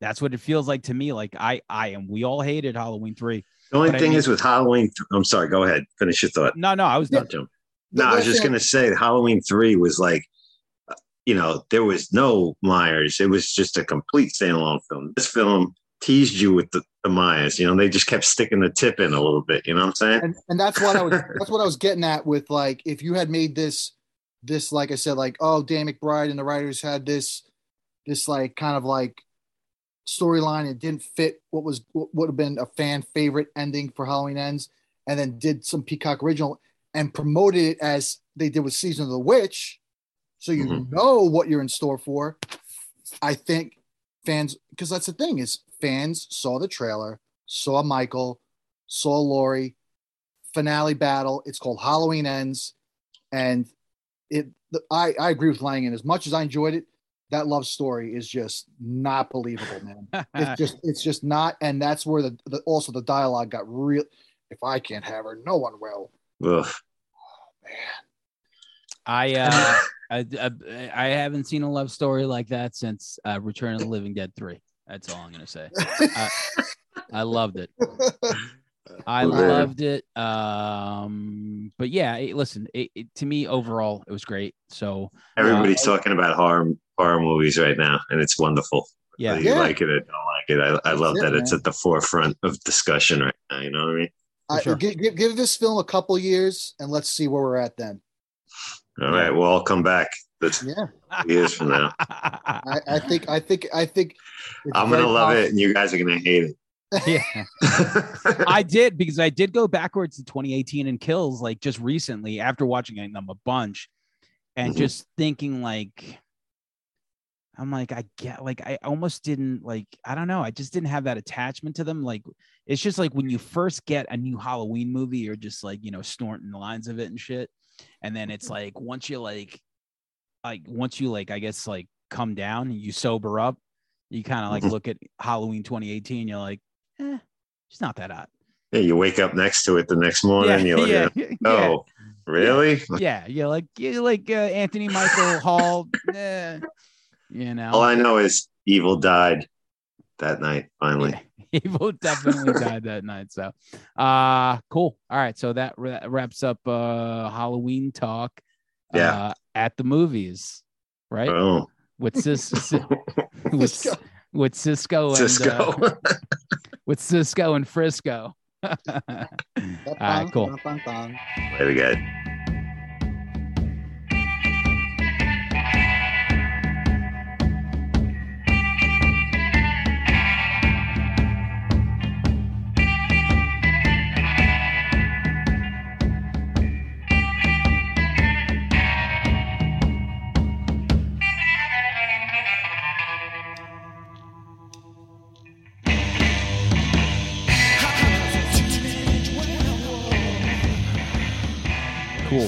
that's what it feels like to me. Like I I am we all hated Halloween three. The only But I thing mean- is with Halloween. I'm sorry. Go ahead. Finish your thought. No, no, I was Yeah. done. Jump. No, I was just gonna say Halloween three was like, uh, you know, there was no Myers. It was just a complete standalone film. This film teased you with the, the Myers. You know, they just kept sticking the tip in a little bit. You know what I'm saying? and, and that's what I was that's what I was getting at with like if you had made this this like I said like oh Dan McBride and the writers had this this like kind of like storyline it didn't fit what was what would have been a fan favorite ending for Halloween ends and then did some Peacock original and promoted it as they did with Season of the Witch so you Mhm. know what you're in store for I think fans because that's the thing is fans saw the trailer saw Michael saw Laurie finale battle. It's called Halloween Ends, and it. I I agree with Langan. As much as I enjoyed it, that love story is just not believable, man. It's just it's just not, and that's where the, the also the dialogue got real. If I can't have her, no one will. Ugh. I uh I, I I haven't seen a love story like that since uh, Return of the Living Dead three. That's all I'm gonna say. I, I loved it. I Yeah. loved it. Um, but yeah, it, listen, it, it, to me overall, it was great. So Everybody's talking about horror horror movies right now, and it's wonderful. yeah, Whether you Yeah. like it or don't like it. I, I That's love it, that it's man. at the forefront of discussion right now. You know what I mean? I, sure. give, give, give this film a couple years, and let's see where we're at then. All right, we'll all come back. That's Yeah, years from now. I, I think I think I think I'm gonna love possible- it, and you guys are gonna hate it. yeah. I did because I did go backwards to 2018 and kills like just recently after watching them a bunch and Mhm. just thinking like I'm like, I get like I almost didn't like, I don't know. I just didn't have that attachment to them. Like it's just like when you first get a new Halloween movie, you're just like, you know, snorting the lines of it and shit. And then it's like once you like like once you like, I guess like come down and you sober up, you kind of like Mhm. look at Halloween 2018, you're like, eh, it's not that hot. Yeah, you wake up next to it the next morning. you're like, yeah, yeah. oh, really? yeah, you're like you like uh, Anthony Michael Hall. eh, you know, All I know is evil died that night. Finally, Yeah, Evil definitely died that night. So, uh, cool. All right, so that ra- wraps up uh Halloween talk. Yeah. uh, at the movies, right? oh, With Cis, Cis- with Cisco. with Cisco and Cisco. uh, with Cisco and Frisco. All right, cool. Dun, dun, dun.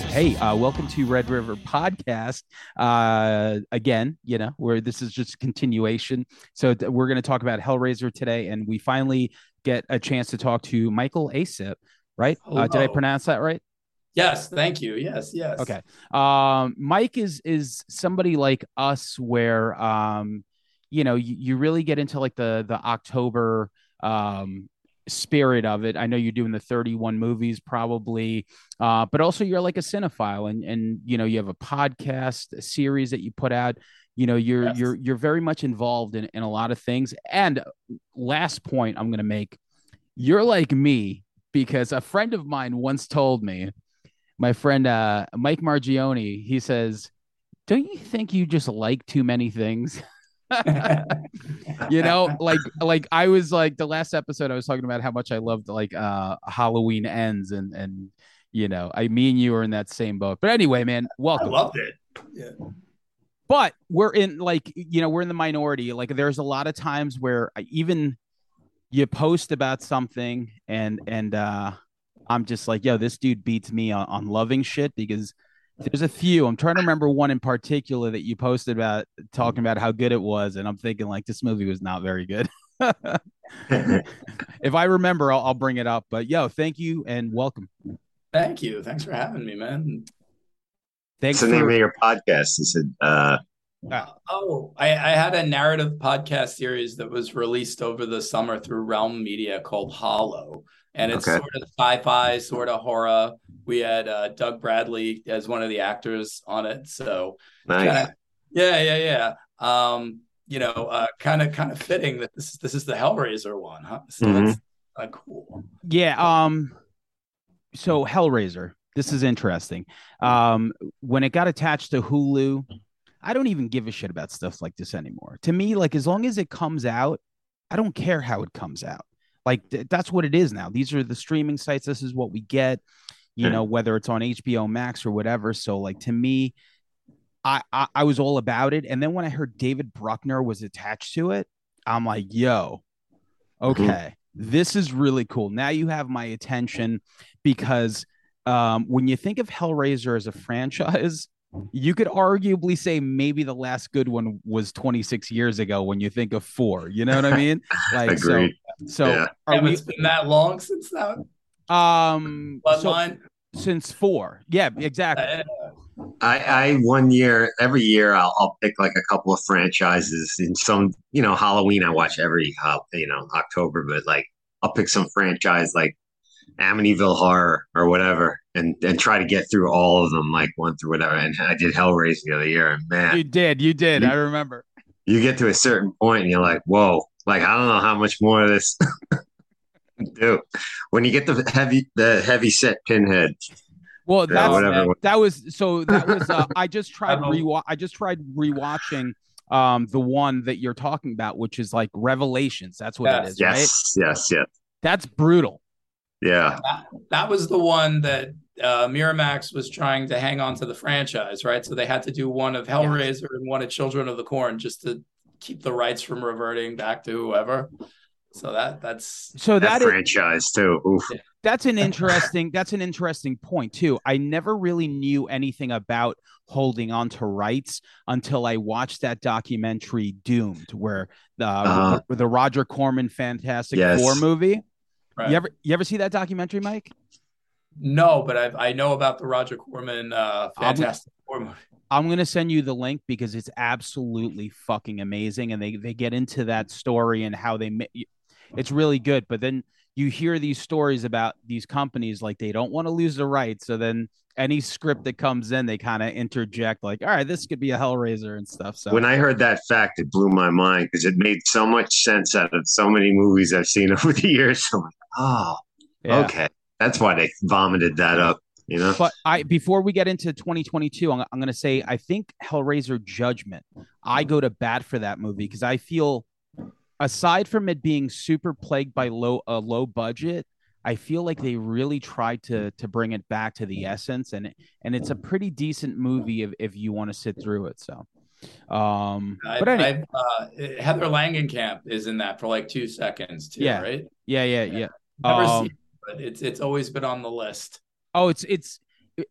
Hey, uh, welcome to Red River Podcast. Uh, again, you know, where this is just a continuation. So th- we're going to talk about Hellraiser today, and we finally get a chance to talk to Michael Asip. Right? Uh, did I pronounce that right? Yes, thank you. Yes, yes. Okay. Um, Mike is is somebody like us where um, you know, you, you really get into like the the October um spirit of it. I know you're doing the 31 movies probably, uh, but also you're like a cinephile and and you know, you have a podcast a series that you put out. You know, you're Yes. you're you're very much involved in, in a lot of things. And last point I'm gonna make, you're like me because a friend of mine once told me my friend uh Mike Margione, he says, "Don't you think you just like too many things?" you know, like like I was like the last episode I was talking about how much I loved like uh Halloween ends and and you know, I mean you are in that same boat. But anyway, man, I welcome. loved it. Yeah. but we're in like you know, we're in the minority. Like there's a lot of times where I, even you post about something and and uh I'm just like, yo, this dude beats me on, on loving shit because there's a few. I'm trying to remember one in particular that you posted about talking about how good it was, and I'm thinking like this movie was not very good. if I remember, I'll, I'll bring it up. But yo, thank you and welcome. Thank you. Thanks for having me, man. Thanks What's the name for of your podcast? He said, uh, Oh, I, I had a narrative podcast series that was released over the summer through Realm Media called Hollow. And it's Okay. sort of sci-fi, sort of horror. We had uh, Doug Bradley as one of the actors on it. So nice. kinda- yeah, yeah, yeah. Um, you know, uh, kind of kind of fitting that this is this is the Hellraiser one, huh? So Mhm. that's uh, cool. yeah. Um, so Hellraiser. This is interesting. Um, when it got attached to Hulu, I don't even give a shit about stuff like this anymore. To me, like as long as it comes out, I don't care how it comes out. Like th- that's what it is now. These are the streaming sites. This is what we get. You Yeah. know, whether it's on HBO Max or whatever. So, like to me, I, I I was all about it. And then when I heard David Bruckner was attached to it, I'm like, yo, okay, this is really cool. Now you have my attention because um, when you think of Hellraiser as a franchise, you could arguably say maybe the last good one was 26 years ago when you think of four. You know what I mean? Like Agreed. so. So Yeah. are Have we? it's been that long since that Um, so bloodline? Since four, yeah, exactly. Uh, I, I one year every year I'll, I'll pick like a couple of franchises in some you know Halloween I watch every you know October but like I'll pick some franchise like Amityville Horror or whatever and and try to get through all of them like one through whatever and I did Hellraiser the other year and man You did, you did. You- I remember. you get to a certain point and you're like whoa like I don't know how much more of this do when you get the heavy the heavy set pinhead Well, Yeah, that's whatever. that was so that was uh, I just tried Uh-oh. I just tried rewatching um the one that you're talking about, which is like Revelations. That's what it is, Yes. right? yes yes yes That's brutal. yeah that, that was the one that uh, Miramax was trying to hang on to the franchise, right? So they had to do one of Hellraiser and one of Children of the Corn just to keep the rights from reverting back to whoever. So that that's So that that is, franchise too. Oof. that's an interesting that's an interesting point too. I never really knew anything about holding on to rights until I watched that documentary Doomed, where the Uh-huh. the Roger Corman Fantastic Yes. Four movie. right. You ever you ever see that documentary, Mike? no, but I I know about the Roger Corman uh, I'll be- Fantastic Four movie. I'm gonna send you the link because it's absolutely fucking amazing, and they they get into that story and how they. It's really good, but then you hear these stories about these companies like they don't want to lose the rights, so then any script that comes in, they kind of interject like, "All right, this could be a Hellraiser and stuff." So When I heard that fact, it blew my mind because it made so much sense out of so many movies I've seen over the years. So I'm like, oh, yeah. okay. That's why they vomited that up, you know? But I before we get into 2022, I'm, I'm going to say I think Hellraiser Judgment. I go to bat for that movie because I feel, aside from it being super plagued by low a low budget, I feel like they really tried to to bring it back to the essence, and and it's a pretty decent movie if if you want to sit through it. So, um, I, but anyway, I, uh, Heather Langenkamp is in that for like two seconds too, Yeah. right? yeah, yeah, yeah. Never Um, seen it, but it's it's always been on the list. Oh, it's it's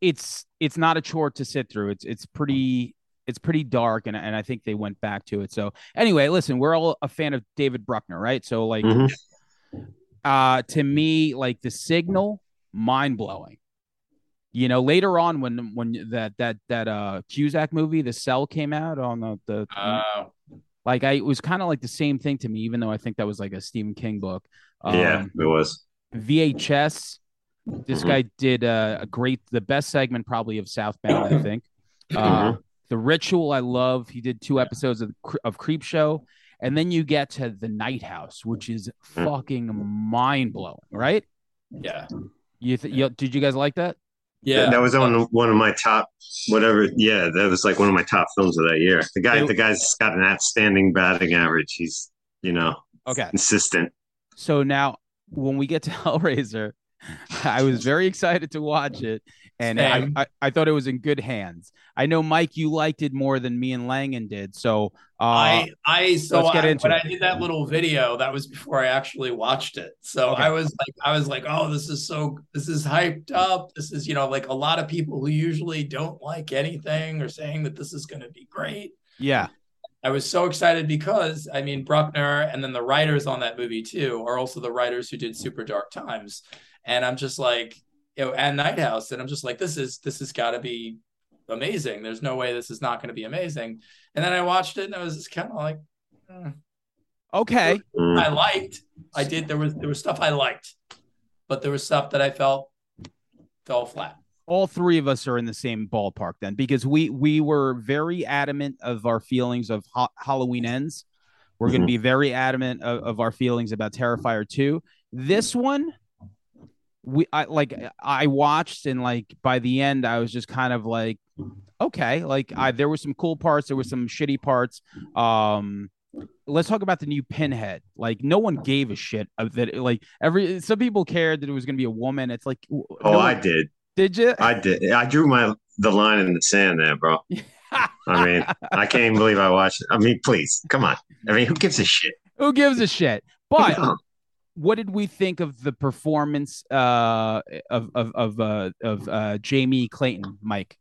it's it's not a chore to sit through. It's it's pretty it's pretty dark, and and I think they went back to it. So anyway, listen, we're all a fan of David Bruckner, right? So like, Mhm. uh, to me, like the signal, mind blowing. You know, later on when when that that that uh Cusack movie, The Cell, came out on the the Uh, like I it was kind of like the same thing to me, even though I think that was like a Stephen King book. yeah, Um, it was. VHS. This Mhm. guy did uh, a great, the best segment probably of Southbound, I think. Uh, the Ritual, I love. He did two episodes of of Creepshow, and then you get to the Night House, which is mm. fucking mind blowing, right? yeah, You, th- you did you guys like that? yeah. That was on one of my top, whatever. Yeah, that was like one of my top films of that year. The guy, It- the guy's got an outstanding batting average. He's, you know, Okay, consistent. so now when we get to Hellraiser, I was very excited to watch it, and I, I, I thought it was in good hands. I know Mike, you liked it more than me and Langan did, so uh, I I so let's get I, into when it. I did that little video, that was before I actually watched it. So Okay. I was like, I was like, oh, this is so this is hyped up. This is you know like a lot of people who usually don't like anything are saying that this is going to be great. yeah, I was so excited because I mean Bruckner and then the writers on that movie too are also the writers who did Super Dark Times, and I'm just like you know and Night House, and I'm just like this is this has got to be amazing. There's no way this is not going to be amazing. And then I watched it and I was just kind of like. hmm. okay. Mm. I liked. I did. There was there was stuff I liked, but there was stuff that I felt fell flat. all three of us are in the same ballpark then because we we were very adamant of our feelings of ha- halloween ends we're going to be very adamant of, of our feelings about terrifier 2 this one we i like i watched and like by the end i was just kind of like okay like i there were some cool parts there were some shitty parts um let's talk about the new pinhead like no one gave a shit of that like every some people cared that it was going to be a woman it's like Oh, no I one- did. did you I did. I drew my the line in the sand there, bro. I mean, I can't even believe I watched it. I mean, please, come on. I mean, who gives a shit? Who gives a shit? But. What did we think of the performance uh, of of of uh, of uh, Jamie Clayton, Mike?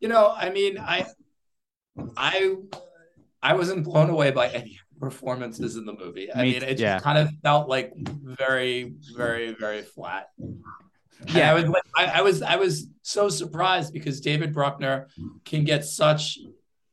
You know, I mean, I, I, I wasn't blown away by any performances in the movie. I Me mean, it just yeah. kind of felt like very, very, very flat. Yeah. I was like, I, I was, I was so surprised because David Bruckner can get such.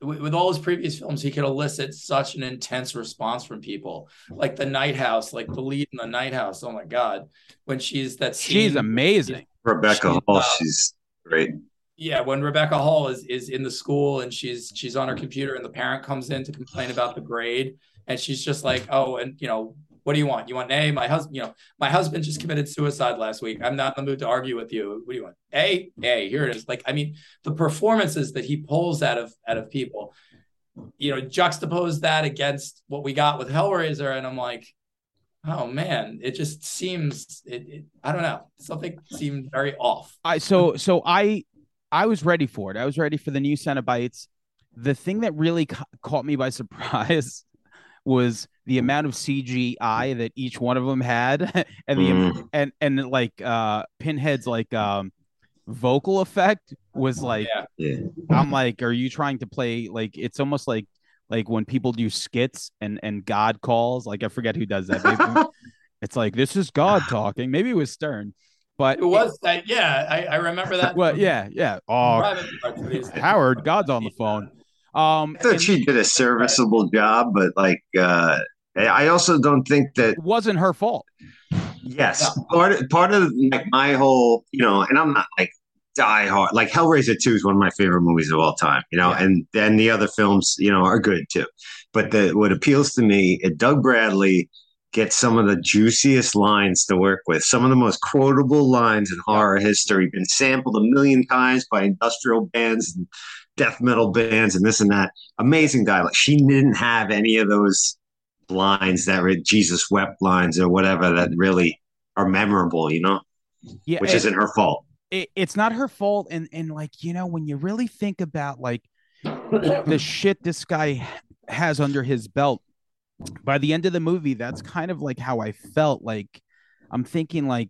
With with all his previous films, he could elicit such an intense response from people, like the Night House, like the lead in the Night House. Oh my God, when she's that She's scene- amazing. Rebecca She's, Hall, uh, she's great. yeah when rebecca hall is is in the school and she's she's on her computer and the parent comes in to complain about the grade and she's just like oh and you know what do you want you want an a my husband you know my husband just committed suicide last week i'm not in the mood to argue with you what do you want a a here it is like i mean the performances that he pulls out of out of people you know juxtapose that against what we got with hellraiser and i'm like oh man, it just seems it, it I don't know. Something seemed very off. I so so I I was ready for it. I was ready for the new Cenobites. The thing that really ca- caught me by surprise was the amount of CGI that each one of them had, and the Mm. and and like uh Pinhead's like um vocal effect was like Yeah. Yeah. I'm like, are you trying to play like it's almost like like when people do skits and and God calls, like I forget who does that. Maybe- it's like this is God talking. Maybe it was Stern, but It was that yeah, I, I remember that. well, yeah, yeah. Oh, private parts of these- Howard, God's on the phone. Um, I thought and she did a serviceable job, but like, uh, Eh, I also don't think that it wasn't her fault. Yes, part of, part of like my whole, you know, and I'm not like die hard. Like Hellraiser Two is one of my favorite movies of all time, you know, Yeah. and then the other films, you know, are good too. But the what appeals to me, is Doug Bradley gets some of the juiciest lines to work with, some of the most quotable lines in horror history, been sampled a million times by industrial bands and death metal bands and this and that. Amazing guy. Like she didn't have any of those lines that were Jesus wept lines or whatever that really are memorable, you know, Yeah, which and isn't her fault. it, it's not her fault. And and like you know, when you really think about like the shit this guy has under his belt, by the end of the movie, that's kind of like how I felt. Like I'm thinking like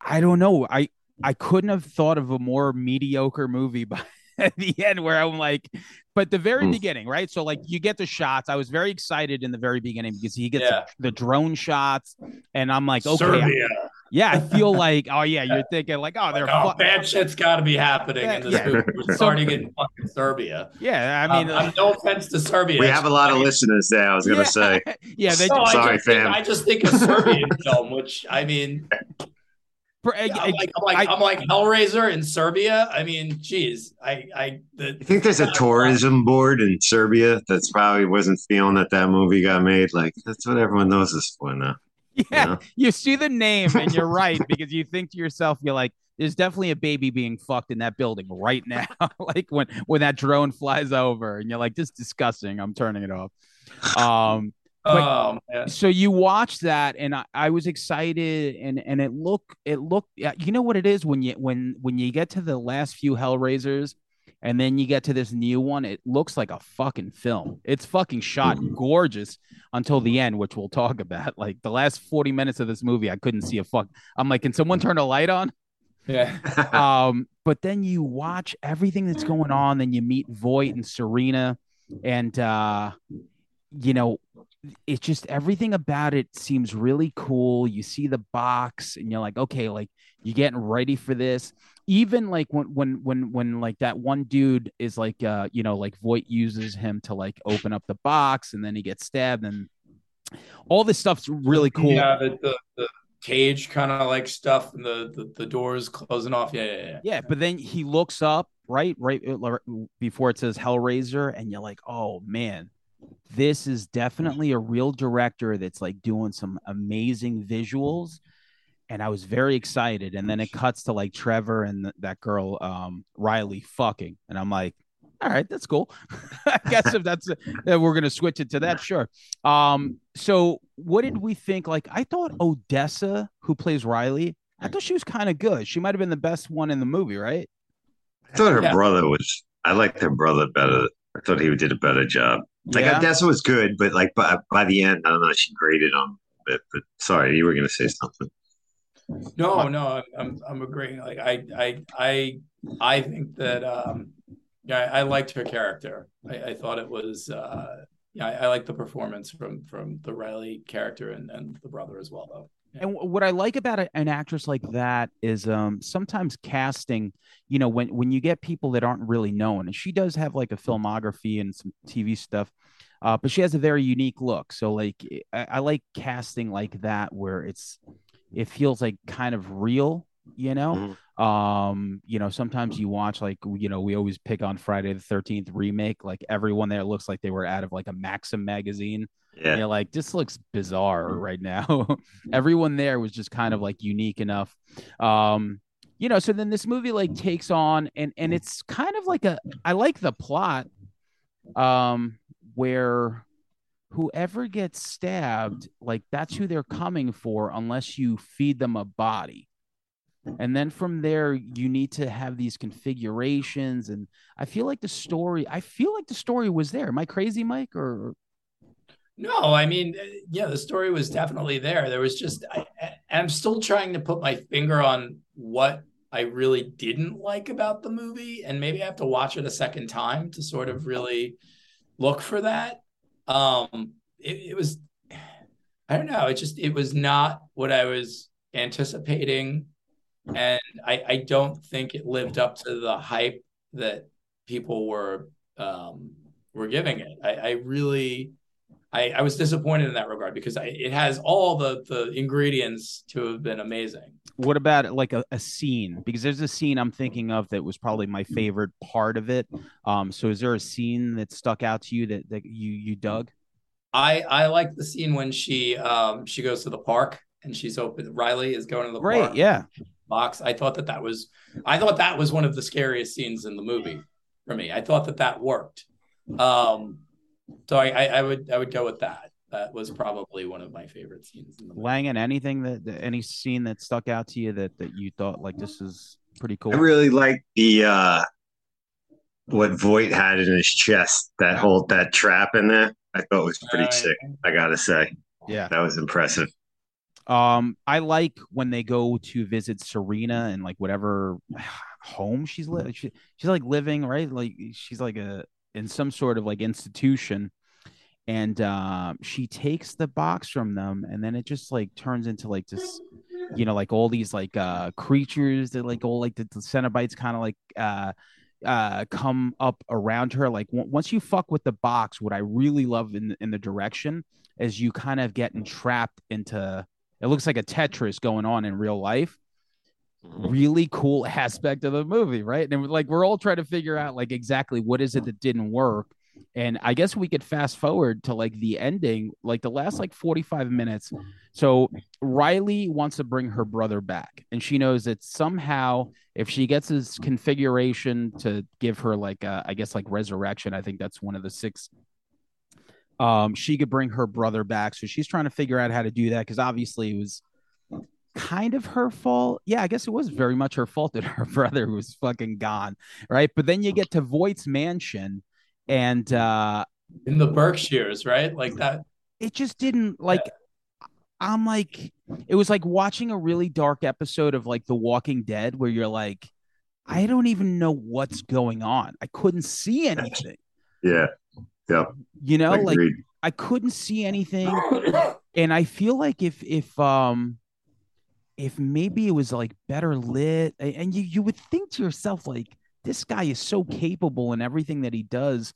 I don't know. I I couldn't have thought of a more mediocre movie by at the end where I'm like, but the very Hmm. beginning, right? So like you get the shots. I was very excited in the very beginning because he gets Yeah. the, the drone shots, and I'm like, okay, Serbia. yeah, I feel like, oh yeah, you're thinking like, oh, they're Like, oh, fu- bad shit's got to be happening in this Yeah. movie. We're starting in fucking Serbia. yeah. I mean, um, I'm- no offense to Serbia. We have a lot of I mean, listeners there. I was gonna yeah, say, yeah, they no, I Sorry, just think, fam. I just think a Serbian film, which I mean, for, I'm like, I'm like, I- I'm like Hellraiser in Serbia. I mean, geez, I, I, the, you think there's a tourism board in Serbia that's probably wasn't feeling that that movie got made? Like that's what everyone knows this for now. yeah, Yeah. you see the name and you're right because you think to yourself, you're like, there's definitely a baby being fucked in that building right now. like when when that drone flies over and you're like, this is disgusting. I'm turning it off. Um, oh man, so you watch that and I, I was excited and and it look it looked yeah, you know what it is? When you when when you get to the last few hellraisers and then you get to this new one it looks like a fucking film. It's fucking shot gorgeous until the end which we'll talk about. Like the last 40 minutes of this movie i couldn't see a fuck. I'm like can someone turn a light on? Yeah, um, but then you watch everything that's going on, then you meet Voight and Serena, and uh, you know, it's just everything about it seems really cool. You see the box, and you're like, okay, like you're getting ready for this. Even like when when when when like that one dude is like uh you know like Voight uses him to like open up the box and then he gets stabbed and all this stuff's really cool. Yeah, the, the, the cage kind of like stuff and the, the the doors closing off. Yeah, yeah, yeah. Yeah, but then he looks up right, right before it says Hellraiser, and you're like, oh man, this is definitely a real director that's like doing some amazing visuals. And I was very excited. And then it cuts to like Trevor and th- that girl, um, Riley, fucking, and I'm like, all right, that's cool. I guess if that's if we're gonna switch it to that, sure. Um, so what did we think? Like, I thought Odessa, who plays Riley, I thought she was kind of good. She might have been the best one in the movie, right? I thought her Yeah. brother was. I liked her brother better. I thought he did a better job. Like Yeah. Odessa was good, but like by, by the end, I don't know. She graded on a bit. But sorry, you were gonna say something. No, no, I'm, I'm I'm agreeing. Like I I I I think that um yeah, I, I liked her character. I, I thought it was uh yeah, I, I like the performance from from the Riley character and, and the brother as well though. And what I like about an actress like that is um sometimes casting, you know, when when you get people that aren't really known, and she does have like a filmography and some TV stuff, uh, but she has a very unique look. So like I, I like casting like that where it's it feels like kind of real, you know. Um, you know, sometimes you watch like you know, we always pick on Friday the thirteenth remake, like everyone there looks like they were out of like a Maxim magazine. And Yeah, you're like, this looks bizarre right now. Everyone there was just kind of like unique enough. Um, you know, so then this movie like takes on and and it's kind of like a I like the plot um where whoever gets stabbed, like that's who they're coming for, unless you feed them a body. And then from there, you need to have these configurations. And I feel like the story, I feel like the story was there. Am I crazy, Mike? Or No, I mean, uh, yeah, the story was definitely there. There was just, I, I'm still trying to put my finger on what I really didn't like about the movie, and maybe I have to watch it a second time to sort of really look for that. Um, it, it was, I don't know, it just it was not what I was anticipating, and I, I don't think it lived up to the hype that people were um, were giving it. I, I really. I, I was disappointed in that regard because I, it has all the the ingredients to have been amazing. what about like a, a scene? Because there's a scene I'm thinking of that was probably my favorite part of it. Um, so is there a scene that stuck out to you that, that you you dug? I I like the scene when she um she goes to the park and she's open. Riley is going to the Right, park yeah. Box. I thought that that was I thought that was one of the scariest scenes in the movie for me. I thought that that worked. Um, so I I, I would I would go with that. That was probably one of my favorite scenes in the movie. Langan, anything that, that any scene that stuck out to you that that you thought like this is pretty cool? I really like the uh what Voight had in his chest, that whole that trap in there. I thought was pretty Right. sick, I gotta say. yeah. That was impressive. Um, I like when they go to visit Serena and like whatever home she's li- she, she's like living right, like she's like a in some sort of like institution, and um, she takes the box from them, and then it just like turns into like this, you know, like all these like uh creatures that like all like the, the Cenobites kind of like uh uh come up around her. Like w- once you fuck with the box what i really love in in the direction is you kind of get entrapped into it looks like a Tetris going on in real life. Really cool aspect of the movie, right? And like we're all trying to figure out like exactly what is it that didn't work. And I guess we could fast forward to like the ending, like the last like 45 minutes. So Riley wants to bring her brother back, and she knows that somehow if she gets his configuration to give her like uh, I guess like resurrection, I think that's one of the six um, she could bring her brother back. So she's trying to figure out how to do that because obviously it was kind of her fault. Yeah, I guess it was very much her fault that her brother was fucking gone, right? But then you get to Voight's mansion, and uh, in the Berkshires, right? Like that. it just didn't like. I'm like, it was like watching a really dark episode of like The Walking Dead, where you're like, I don't even know what's going on. I couldn't see anything. Yeah. Yep. You know, like I couldn't see anything. and I feel like if if um if maybe it was like better lit and you you would think to yourself like this guy is so capable in everything that he does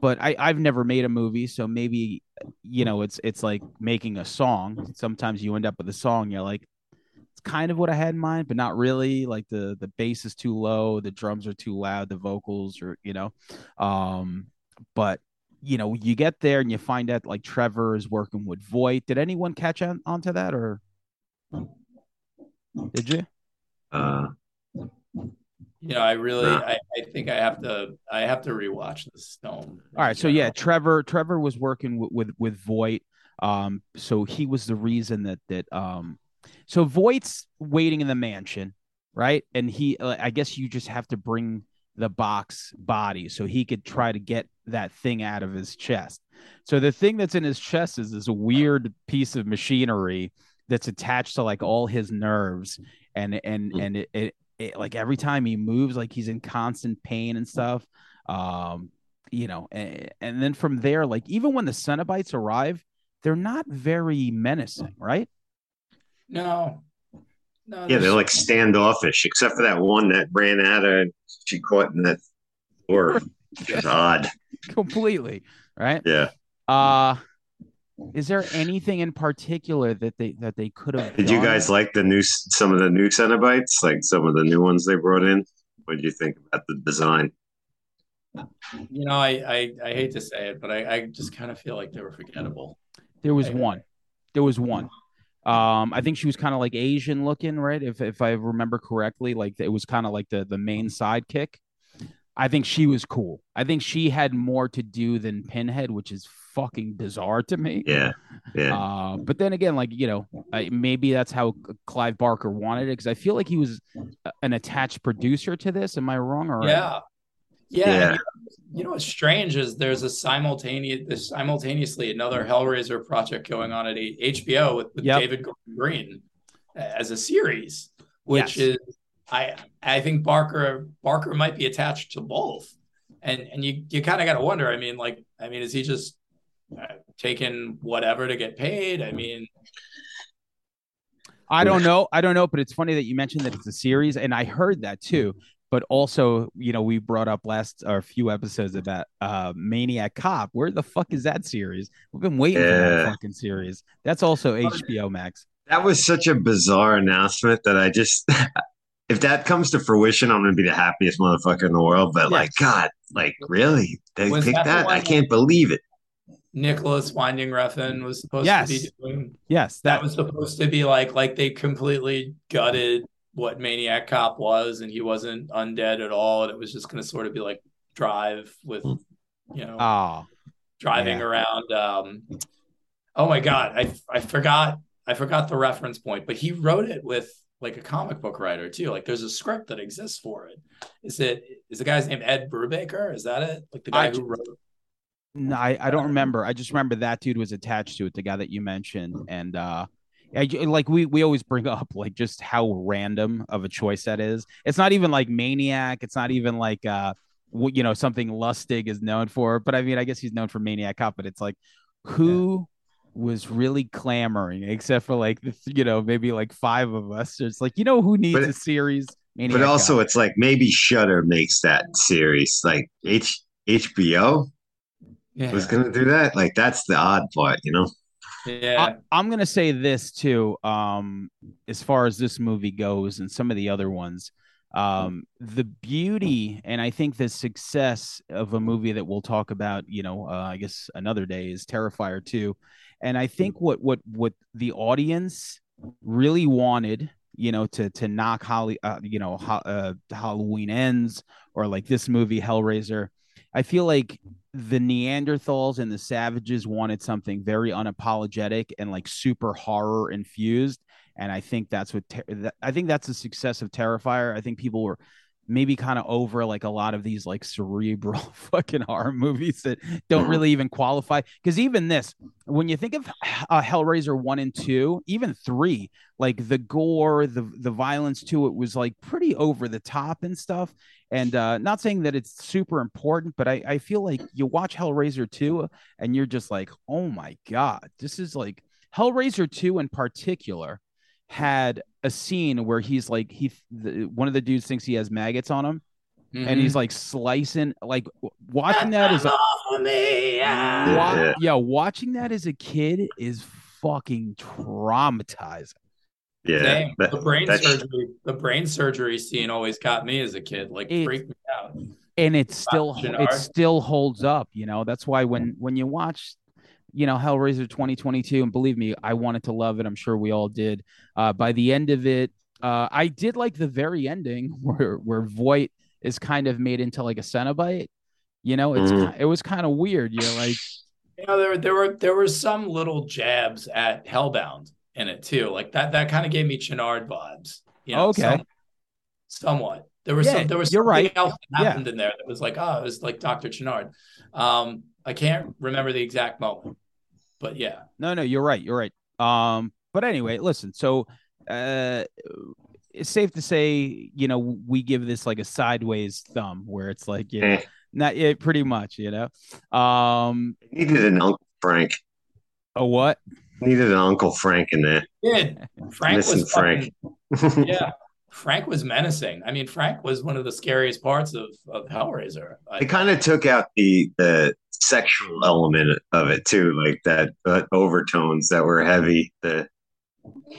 but I I've never made a movie so maybe you know it's it's like making a song sometimes you end up with a song you're like it's kind of what I had in mind but not really like the the bass is too low the drums are too loud the vocals are you know um but you know, you get there and you find out like Trevor is working with Voight. Did anyone catch on onto that or did you? Uh, You know, I really, Yeah. I, I think I have to, I have to rewatch this film. All right, so yeah, Trevor Trevor was working with with, with Voight. Um, so he was the reason that that um, so Voight's waiting in the mansion, right? And he, uh, I guess you just have to bring the box body so he could try to get that thing out of his chest. So the thing that's in his chest is this weird piece of machinery that's attached to like all his nerves, and and and it, it, it like every time he moves, like he's in constant pain and stuff. Um, you know, and, and then from there, like even when the Cenobites arrive, they're not very menacing, right? No, no. yeah, they're like standoffish, except for that one that ran at her. and She caught in that door. It's odd. Completely, right? Yeah. Uh is there anything in particular that they that they could have Did you guys like the new some of the new Cenobites, like some of the new ones they brought in? What do you think about the design? you know, I, I, I hate to say it, but I, I just kind of feel like they were forgettable. There was I- one. There was one. Um, I think she was kind of like Asian looking, right? If if I remember correctly, like it was kind of like the the main sidekick. I think she was cool. I think she had more to do than Pinhead, which is fucking bizarre to me. Yeah, yeah. Uh, but then again, like you know, I, maybe that's how Clive Barker wanted it because I feel like he was an attached producer to this. Am I wrong? Or Yeah. Yeah. Yeah. You, know, what's strange is there's a simultaneous there's simultaneously another Hellraiser project going on at HBO with, with Yep. David Gordon Green as a series, which Yes. is I I think Barker Barker might be attached to both. And and you you kind of got to wonder, I mean like I mean is he just uh, taking whatever to get paid? I mean I don't know. I don't know, but it's funny that you mentioned that it's a series, and I heard that too. But also, you know, we brought up last or a few episodes about uh Maniac Cop. Where the fuck is that series? We've been waiting for that fucking series. That's also HBO Max. That was such a bizarre announcement that I just, if that comes to fruition, I'm going to be the happiest motherfucker in the world. But like, God, like, really? They Was picked that that? I can't believe it. Nicolas Winding Refn was supposed Yes. to be doing Yes, that that was supposed to be like like they completely gutted what Maniac Cop was, and he wasn't undead at all, and it was just going to sort of be like Drive with Hmm. you know oh driving yeah. around. Um, oh my god, I I forgot I forgot the reference point, but he wrote it with like a comic book writer too. Like there's a script that exists for it. Is it is the guy's name Ed Brubaker? Is that it? Like the guy I who wrote? No, I, I don't remember. I just remember that dude was attached to it, the guy that you mentioned, and uh, I, like we we always bring up like just how random of a choice that is. It's not even like Maniac. It's not even like uh, you know something Lustig is known for. But I mean, I guess he's known for Maniac Cop. But it's like who was really clamoring, except for like you know maybe like five of us. It's like you know who needs But- a series. Maniac But also, Cop. it's like maybe Shutter makes that series. Like H HBO Yeah, was going to do that. Like that's the odd part, you know? Yeah. I, am gonna say this too. Um, as far as this movie goes, and some of the other ones, um, the beauty and I think the success of a movie that we'll talk about, you know, uh, I guess another day is Terrifier 2. And I think what what what the audience really wanted, you know, to to knock Holly, uh, you know, uh, Halloween ends or like this movie Hellraiser. I feel like the Neanderthals and the savages wanted something very unapologetic and like super horror infused. And I think that's what ter- I think that's the success of Terrifier. I think people were maybe kind of over like a lot of these like cerebral fucking horror movies that don't really even qualify. Because even this, when you think of uh, Hellraiser one and two, even three, like the gore, the the violence to it was like pretty over the top and stuff. And uh, not saying that it's super important, but I, I feel like you watch Hellraiser 2 and you're just like, oh my God, this is like Hellraiser 2 in particular had a scene where he's like, he, the, one of the dudes thinks he has maggots on him and Mm-hmm. he's like slicing, like watching that is as a, me, yeah. wa- Yeah. yeah, watching that as a kid is fucking traumatizing. Yeah. Same. that- the brain that's- surgery, the brain surgery scene always caught me as a kid. Like It- freaked me out. and it still it still holds up you know that's why when when you watch you know hellraiser 2022 and believe me i wanted to love it i'm sure we all did uh by the end of it uh i did like the very ending where where voight is kind of made into like a cenobite you know it's ki- it was kind of weird you're like You know, there there were there were some little jabs at Hellbound in it too. Like that that kind of gave me Channard vibes. You know, Okay. some- somewhat. There was Yeah, some there was you're something right. else that Yeah. happened in there that was like, oh, it was like Dr. Channard. Um, I can't remember the exact moment, but yeah. no no you're right you're right um but anyway listen so uh it's safe to say you know we give this like a sideways thumb where it's like you know, Eh, not yet pretty much you know um needed an Uncle Frank. a what Needed an Uncle Frank in there. Yeah, Frank Missing was Frank. fucking- yeah, Frank was menacing. I mean, Frank was one of the scariest parts of of Hellraiser. I- They kind of took out the the sexual element of it too, like that uh, overtones that were heavy, the,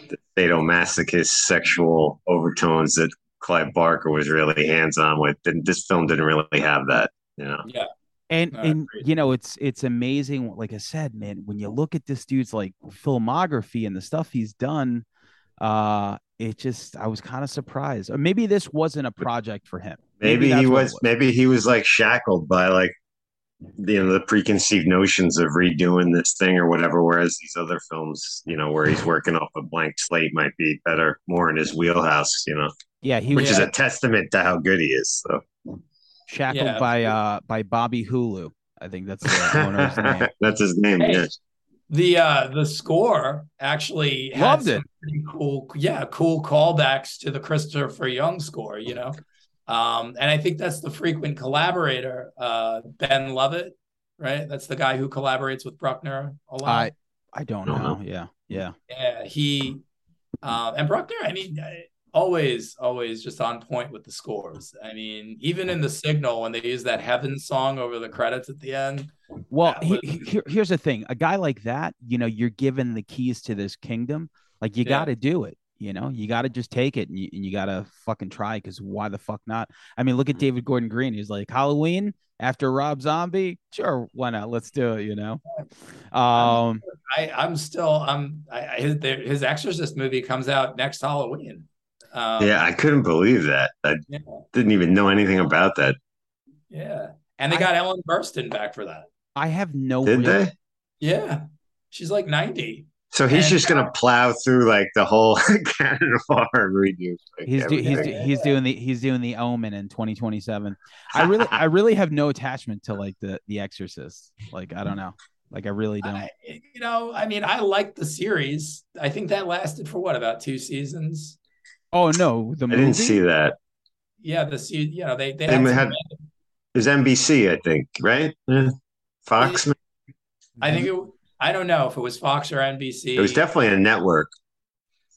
the sadomasochist sexual overtones that Clive Barker was really hands on with. And this film didn't really have that, you know. yeah, and No, and agreed. you know it's it's amazing like i said man when you look at this dude's like filmography and the stuff he's done uh it just I was kind of surprised. Or maybe this wasn't a project for him. Maybe, that's he what it was, maybe he was like shackled by like you know the preconceived notions of redoing this thing or whatever. Whereas these other films, you know, where he's working off a blank slate might be better, more in his wheelhouse. You know, Yeah, he which was is a testament to how good he is. So shackled Yeah. by uh by Bobby Hulu. I think that's the owner's name. that's his name. Hey, Yeah. The uh the score actually Loved some it. pretty cool, yeah, cool callbacks to the Christopher Young score, you know. Um, and I think that's the frequent collaborator, uh, Ben Lovett, right? That's the guy who collaborates with Bruckner a lot. I I don't Don't know. know. Yeah, yeah. Yeah, he um, and Bruckner. I mean, uh, always, always just on point with the scores. I mean, even in the Signal when they use that Heaven song over the credits at the end. Well, That he, he- here's the thing: a guy like that, you know, you're given the keys to this kingdom. Like you Yeah. got to do it. You know, you got to just take it and you, and you got to fucking try. Because why the fuck not? I mean, look at David Gordon Green. He's like Halloween after Rob Zombie. Sure, why not? Let's do it. You know. Um. I, I'm still, I'm, I, I, his, his Exorcist movie comes out next Halloween. Um, Yeah, I couldn't believe that. I yeah, didn't even know anything about that. yeah. And they I- got Ellen Burstyn back for that. I have no. Did real- they? Yeah, she's like 90. So he's And- just gonna plow through like the whole Cannon Farm redo. like, He's do, he's do, he's doing the he's doing the Omen in 2027. I really I really have no attachment to like the the Exorcist. Like I don't know. Like I really don't. I, you know, I mean, I liked the series. I think that lasted for what about two seasons? Oh no, the I movie. didn't see that. Yeah, the se- you know they they They had, some- had- It was NBC, I think, right? Yeah. Fox. I think it. I don't know if it was Fox or NBC. It was definitely a network.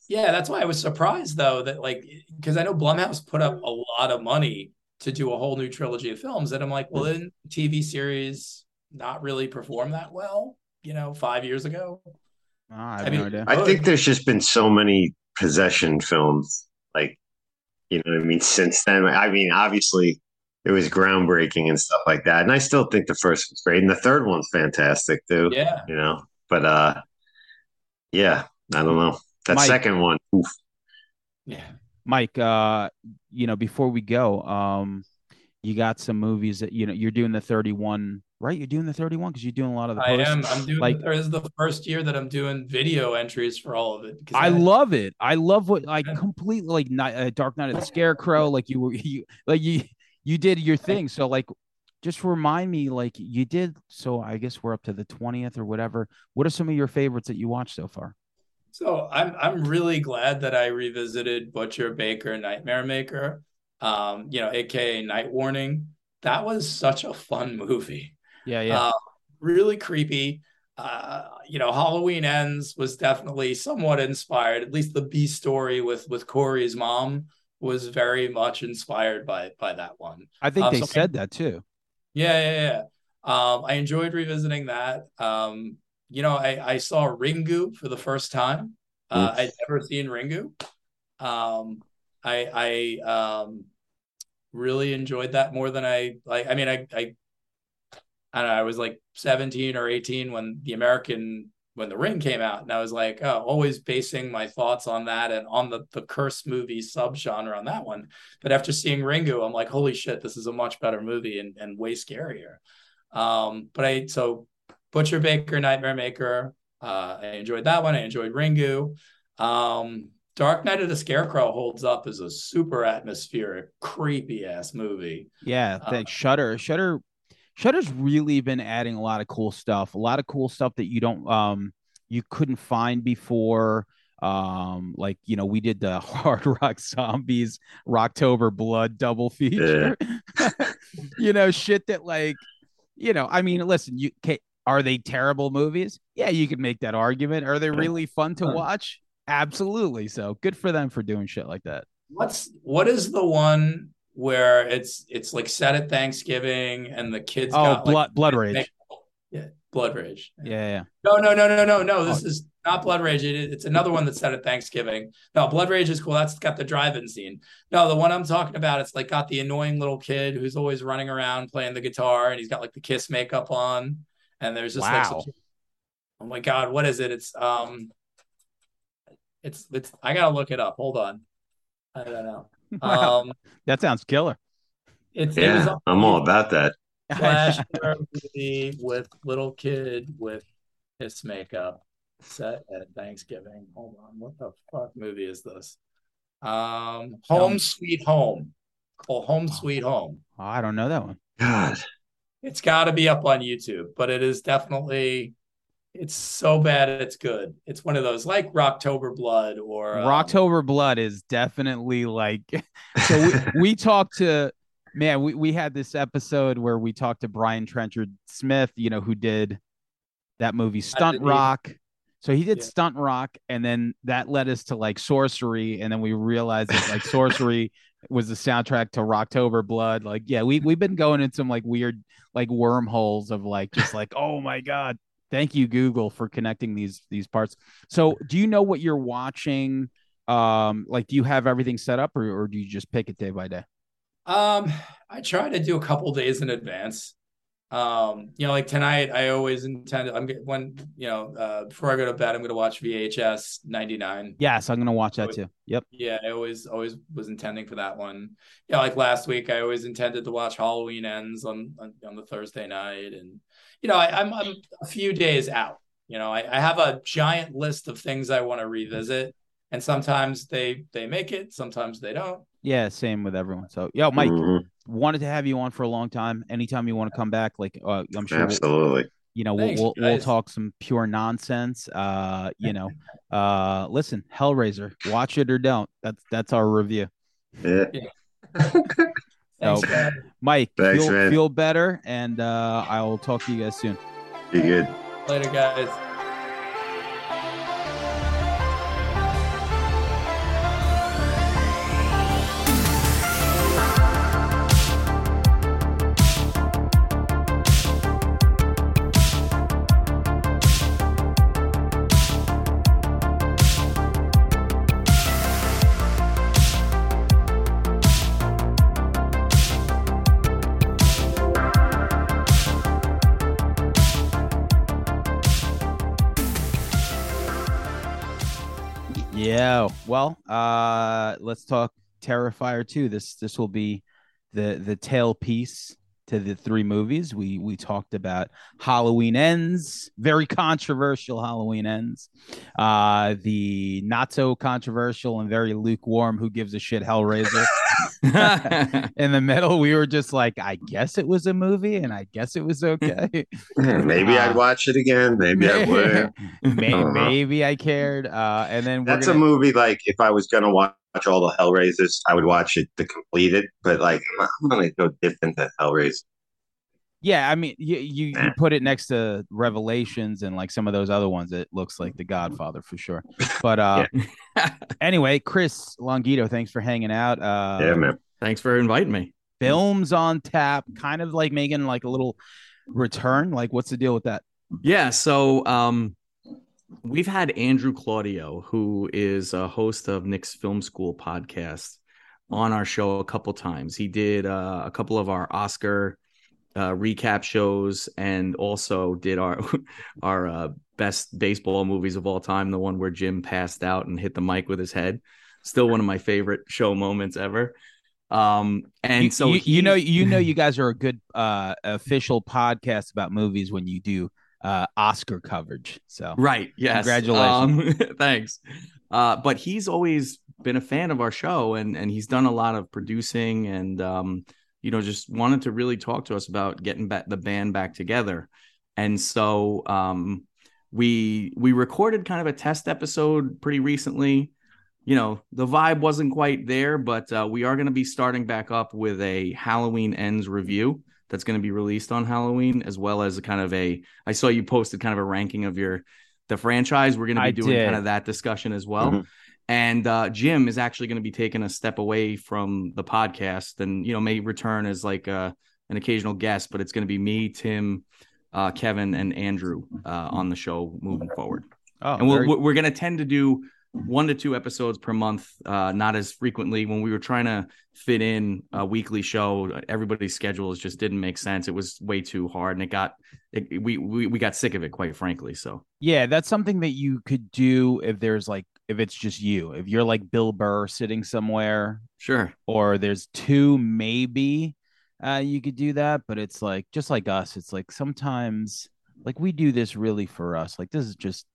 Yeah, that's why I was surprised though that like because I know Blumhouse put up a lot of money to do a whole new trilogy of films, and I'm like, well, didn't TV series not really perform that well? You know, five years ago. Oh, I have I mean, no idea. I think there's just been so many possession films, like you know what I mean, since then. I mean, obviously it was groundbreaking and stuff like that. And I still think the first was great. And the third one's fantastic too. Yeah, You know. But uh yeah, I don't know. That Mike. second one, oof. yeah. Mike, uh, you know, before we go, um, you got some movies that you know you're doing the 31, right? You're doing the 31 because you're doing a lot of the I am. I'm doing. like- this is the first year that I'm doing video entries for all of it. I love it. I love what like completely like night, uh, Dark Knight of the Scarecrow. Like you were you like you you did your thing. So like, just remind me like you did. So I guess we're up to the twentieth or whatever. What are some of your favorites that you watched so far? So I'm I'm really glad that I revisited Butcher Baker Nightmare Maker, um, you know, aka Night Warning. That was such a fun movie. Yeah, yeah. Uh, really creepy. Uh, you know, Halloween Ends was definitely somewhat inspired. At least the B story with with Corey's mom was very much inspired by by that one. I think um, they so- said that too. Yeah, yeah, yeah. Um, I enjoyed revisiting that. Um, you know, I, I saw Ringu for the first time. Uh, I'd never seen Ringu. Um, I I um, really enjoyed that more than I like. I mean, I I I know. I was like 17 or 18 when the American when the Ring came out, and I was like, oh, always basing my thoughts on that and on the the curse movie subgenre on that one. But after seeing Ringu, I'm like, holy shit, this is a much better movie and, and way scarier. Um, but I so Butcher Baker, Nightmare Maker, uh, I enjoyed that one. I enjoyed Ringu. Um, Dark Knight of the Scarecrow holds up as a super atmospheric, creepy ass movie. Yeah, Uh, thanks. Shutter. Shutter. Shutter's really been adding a lot of cool stuff. A lot of cool stuff that you don't um you couldn't find before. Um, like you know, we did the Hard Rock Zombies Rocktober Blood double feature. you know, shit that like, you know, I mean, listen, you can are they terrible movies? Yeah, you could make that argument. Are they really fun to watch? Absolutely. So good for them for doing shit like that. What's what is the one where it's it's like set at Thanksgiving and the kids Oh, got blood, like blood rage. yeah, Blood Rage. Yeah, yeah. No, no, no, no, no, no. This Oh. is not Blood Rage. It, it's another one that's set at Thanksgiving. No, Blood Rage is cool. That's got the drive-in scene. No, the one I'm talking about, it's like got the annoying little kid who's always running around playing the guitar, and he's got like the Kiss makeup on, and there's just like, Wow. some- oh my god, what is it? It's um, It's it's. I gotta look it up. Hold on. I don't know. Wow. Um, That sounds killer. it's it was Yeah, on I'm all about that. Flash movie with little kid with his makeup set at Thanksgiving. Hold on, what the fuck movie is this? Um, Home Sweet Home. Oh, Home Sweet Home. Oh, I don't know that one. God, It's got to be up on YouTube, but it is definitely. It's so bad it's good. It's one of those like Rocktober Blood or um, Rocktober Blood is definitely like so we, we talked to man, we, we had this episode where we talked to Brian Trenchard Smith, you know, who did that movie Stunt? Rock. So he did Yeah. Stunt Rock, and then that led us to like Sorcery, and then we realized that like Sorcery was the soundtrack to Rocktober Blood. Like, yeah, we we've been going in some like weird like wormholes of like just like, oh my god, thank you Google for connecting these these parts. So, do you know what you're watching? Um, like, do you have everything set up, or or do you just pick it day by day? Um, I try to do a couple days in advance. Um, you know, like tonight, I always intend. I'm when you know uh, before I go to bed, I'm going to watch VHS '99. Yes, I'm gonna watch that too. Yep. Yeah, I always always was intending for that one. Yeah, like last week, I always intended to watch Halloween Ends on on, on the Thursday night, and you know, I, I'm I'm a few days out. You know, I, I have a giant list of things I want to revisit, and sometimes they they make it, sometimes they don't. Yeah, same with everyone. So, yo, Mike, Mhm, wanted to have you on for a long time. Anytime you want to come back, like uh, I'm sure absolutely. you know we'll Thanks, we'll, we'll talk some pure nonsense. Uh, you know, uh, listen, Hellraiser, watch it or don't. That's that's our review. Yeah. Thanks, No. guys. Mike, Thanks, feel, feel better, and uh, I will talk to you guys soon. Be good. Later, guys. Yeah. Well, uh, let's talk Terrifier 2. This this will be the the tail piece to the three movies. We we talked about Halloween Ends, very controversial Halloween Ends. Uh, the not so controversial and very lukewarm Who Gives a Shit Hellraiser. In the middle, we were just like, I guess it was a movie, and I guess it was okay. Maybe Uh, I'd watch it again. Maybe I would. May- Uh-huh. maybe I cared. Uh, and then That's gonna, a movie like if I was gonna watch all the Hellraisers, I would watch it to complete it. But like I'm, I'm gonna go dip into Hellraiser. Yeah, I mean, you, you you put it next to Revelations and like some of those other ones. It looks like The Godfather for sure. But uh, anyway, Chris Longito, thanks for hanging out. Uh, yeah, man. Thanks for inviting me. films on tap, kind of like making like a little return. Like, what's the deal with that? Yeah, so um we've had Andrew Claudio, who is a host of Nick's Film School podcast, on our show a couple times. He did uh, a couple of our Oscar uh, recap shows and also did our our uh, best baseball movies of all time, the one where Jim passed out and hit the mic with his head. Still one of my favorite show moments ever. Um and you, so you, you know, you know, you guys are a good uh, official podcast about movies when you do uh, Oscar coverage. So Right. Yes. Congratulations. Um, thanks. Uh, but he's always been a fan of our show and and he's done a lot of producing and um, you know, just wanted to really talk to us about getting back the band back together. And so um we we recorded kind of a test episode pretty recently. You know, the vibe wasn't quite there, but uh, we are going to be starting back up with a Halloween Ends review that's going to be released on Halloween, as well as a kind of a. I saw you posted kind of a ranking of your the franchise. We're going to be I doing did. kind of that discussion as well. Mhm. And uh, Jim is actually going to be taking a step away from the podcast, and you know may return as like uh, an occasional guest, but it's going to be me, Tim, uh, Kevin, and Andrew uh, on the show moving forward. oh, and we'll, very- we're we're going to tend to do one to two episodes per month, uh, not as frequently. When we were trying to fit in a weekly show, everybody's schedules just didn't make sense. It was way too hard, and it got it, we, we we got sick of it, quite frankly. So Yeah, that's something that you could do if there's like if it's just you. If you're like Bill Burr sitting somewhere, Sure. or there's two, maybe uh, you could do that. But it's like just like us. It's like sometimes like we do this really for us. Like this is just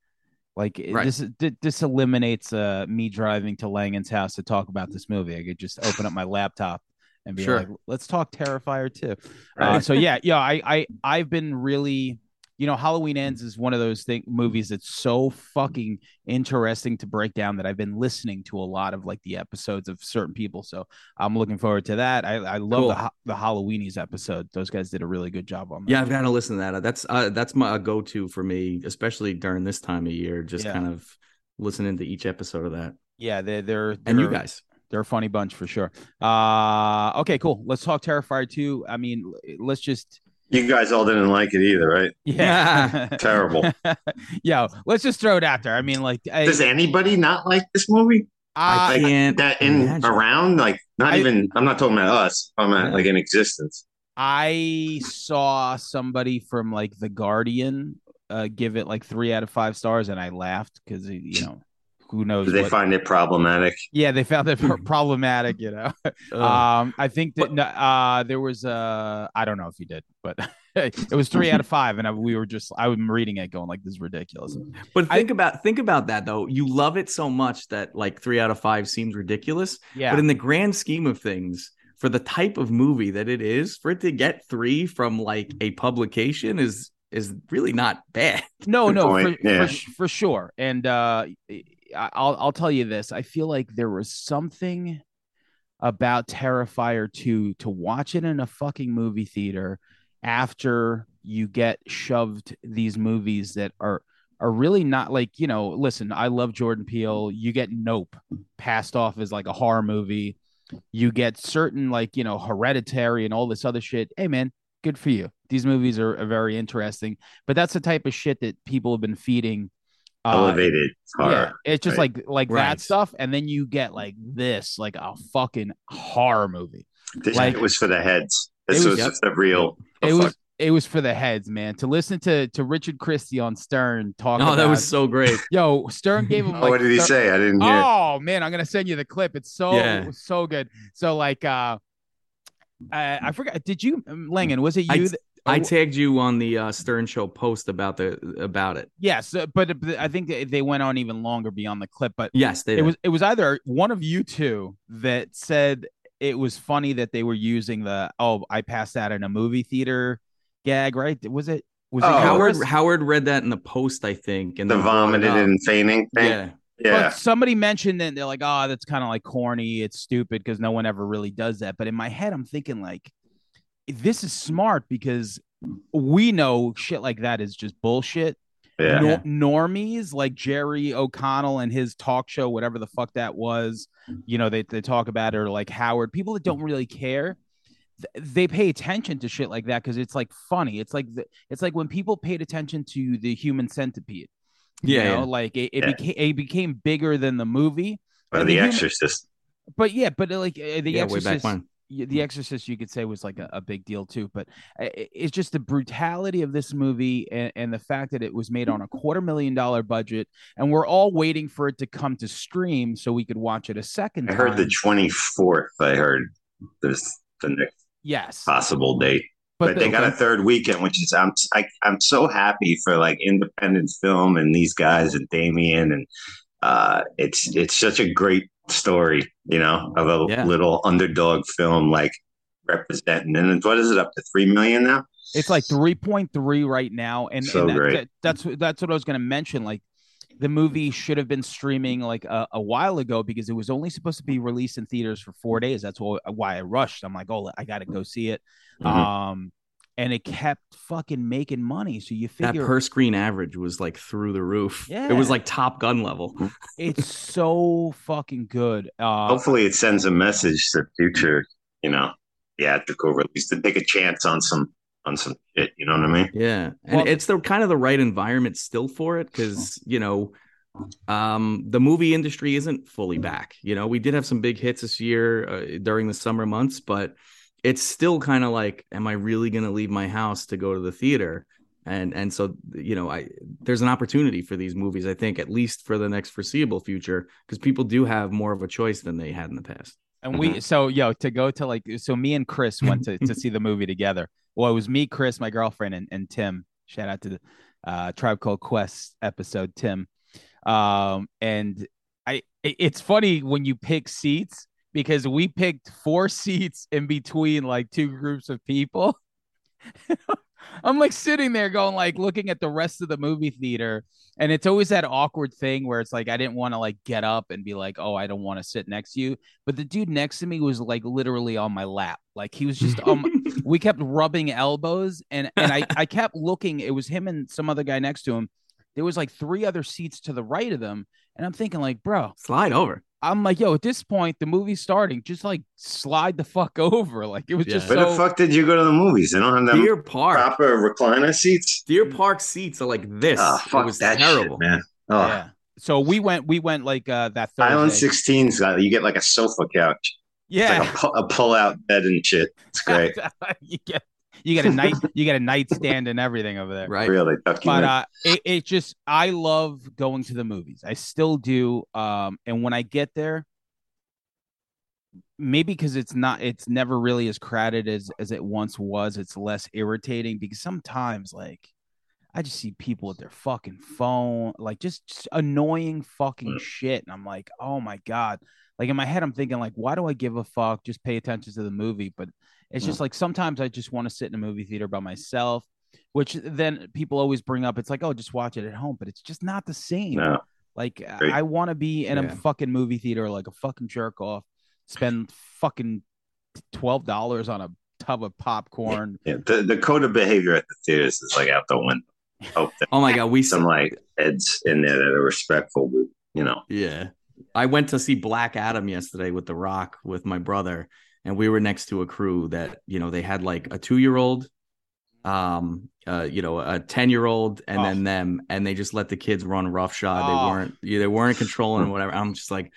like Right. this this eliminates uh, me driving to Langan's house to talk about this movie. I could just open up my laptop and be Sure. like, let's talk Terrifier too. Uh, so yeah, yeah, I, I I've been really, you know, Halloween Ends is one of those thing movies that's so fucking interesting to break down that I've been listening to a lot of like the episodes of certain people. So I'm looking forward to that. I, I love Cool. the the Halloweenies episode. Those guys did a really good job on that. Yeah, I've got to listen to that. That's uh, that's my go to for me, especially during this time of year. Just Yeah. kind of listening to each episode of that. yeah, they're they're, And you guys, they're a funny bunch for sure. Uh, okay, cool. Let's talk Terrifier 2. I mean, let's just You guys all didn't like it either, right? yeah, Terrible. Yo, let's just throw it out there. I mean, like, I, Does anybody not like this movie? I- Like can't that in imagine. around, like not I- even. I'm not talking about us. I'm Yeah. at like in existence. I saw somebody from like The Guardian uh, give it like three out of five stars, and I laughed because you know who knows Do they what- find it problematic? yeah they found it problematic. You know, Ugh. um, I think that no, uh, there was uh, I don't know if you did, but it was three out of five, and I, we were just I was reading it going like this is ridiculous. but I- think about think about that though. You love it so much that like three out of five seems ridiculous. Yeah, But in the grand scheme of things, for the type of movie that it is, for it to get three from like a publication is is really not bad. No, Good no, for, Yeah. for, for sure. And uh, I- I'll I'll tell you this. I feel like there was something about Terrifier 2 to watch it in a fucking movie theater after you get shoved these movies that are are really not like, you know, listen, I love Jordan Peele. You get Nope passed off as like a horror movie. You get certain like, you know, hereditary and all this other shit. Hey man, good for you. These movies are, are very interesting but that's the type of shit that people have been feeding uh, Elevated yeah it's just right. like like Right. that stuff and then you get like this like a fucking horror movie This like- shit was for the heads. This It was, was- the real. it the was it was for the heads man to listen to to richard christie on stern talk Oh, about that was so great. yo stern gave him Oh, like what did he thir- say? I didn't hear. oh man i'm gonna send you the clip it's so Yeah. so good so like uh I, I forgot. Did you, Langan? Was it I- you? that- I tagged you on the uh, Stern Show post about the about it. yes, uh, but, but I think they- they went on even longer beyond the clip. But Yes, they it did. was it was either one of you two that said it was funny that they were using the oh I passed out in a movie theater gag right was it was it Oh. Howard yours? Howard read that in the post, I think, and the then brought it vomited and fainting thing. Yeah, Yeah. But somebody mentioned that they're like oh that's kind of like corny it's stupid because no one ever really does that but in my head I'm thinking like this is smart because we know shit like that is just bullshit Yeah. Nor- normies like Jerry O'Connell and his talk show, whatever the fuck that was, you know, they, they talk about it, or like Howard, people that don't really care, they pay attention to shit like that because it's like funny. It's like the, it's like when people paid attention to the human centipede. You Yeah, know, yeah. like it, it Yeah. became it became bigger than the movie. Or And the the human- Exorcist. But yeah, but like uh, the yeah, way back Exorcist, when. y- the Exorcist, you could say was like a, a big deal too. But i- i- it's just the brutality of this movie and, and the fact that it was made on a quarter million dollar budget, and we're all waiting for it to come to stream so we could watch it a second I time. heard the 24th. I heard this the next yes, possible date. But, the- they got a third weekend, which is I'm I, I'm so happy for like independent film and these guys and Damien and uh, it's it's such a great story, you know, of a Yeah. little underdog film like representing. And what is it up to three million now? It's like three point three right now, and, So and that- that- that's that's what I was going to mention. Like the movie should have been streaming like a, a while ago because it was only supposed to be released in theaters for four days. That's why why I rushed. I'm like, oh, I got to go see it. Mhm. Um, and it kept fucking making money. So you think That per screen average was like through the roof. Yeah. It was like Top Gun level. it's so fucking good. Uh, Hopefully, it sends a message to future, you know, theatrical release to take a chance on some on some shit. You know what I mean? Yeah, and Well- it's the kind of the right environment still for it because you know, um, the movie industry isn't fully back. You know, we did have some big hits this year uh, during the summer months, but it's still kind of like, am I really going to leave my house to go to the theater? and and so you know i there's an opportunity for these movies i think at least for the next foreseeable future because people do have more of a choice than they had in the past And we so yo to go to like so me and Chris went to, to see the movie together. Well, it was me, Chris, my girlfriend, and, and Tim. Shout out to the uh Tribe Called Quest episode, Tim. Um and I it's funny when you pick seats because we picked four seats in between like two groups of people. I'm like sitting there going like looking at the rest of the movie theater and it's always that awkward thing where it's like I didn't want to like get up and be like, "Oh, I don't want to sit next to you." But the dude next to me was like literally on my lap. Like he was just um we kept rubbing elbows and and I I kept looking. It was him and some other guy next to him. There was like three other seats to the right of them and I'm thinking like, "Bro, slide over I'm like, yo, at this point, the movie's starting. Just like slide the fuck over. Like it was Yeah. just Where so. the fuck did you go to the movies? They don't have them deer park proper recliner seats. deer park seats are like this Oh, it fuck was that terrible shit, man. Oh, Yeah. So we went. We went like uh that Thursday. Island 16's got you get like a sofa couch. It's Yeah. like a, pu- a pull out bed and shit. It's great. you get you get a night you get a nightstand and everything over there. right really tuck you But uh, it, it just I love going to the movies. I still do. Um, and when I get there, maybe because it's not it's never really as crowded as as it once was. It's less irritating because sometimes like I just see people with their fucking phone, like just, just annoying fucking Mm. shit, and I'm like, oh my god. Like in my head, I'm thinking like, why do I give a fuck? Just pay attention to the movie. But it's just like sometimes I just want to sit in a movie theater by myself, which then people always bring up. It's like, oh, just watch it at home, but it's just not the same. no. Like Great. I want to be in Yeah. a fucking movie theater like a fucking jerk off, spend fucking twelve dollars on a tub of popcorn. Yeah, the, the code of behavior at the theaters is like out the window. Hope that oh my god we some like heads in there that are respectful, you know. Yeah. I went to see Black Adam yesterday with The Rock with my brother, and we were next to a crew that, you know, they had like a two year old, um, uh, you know, a 10 year old, and Oh. then them, and they just let the kids run roughshod. Oh. They weren't, yeah, they weren't controlling whatever. I'm just like,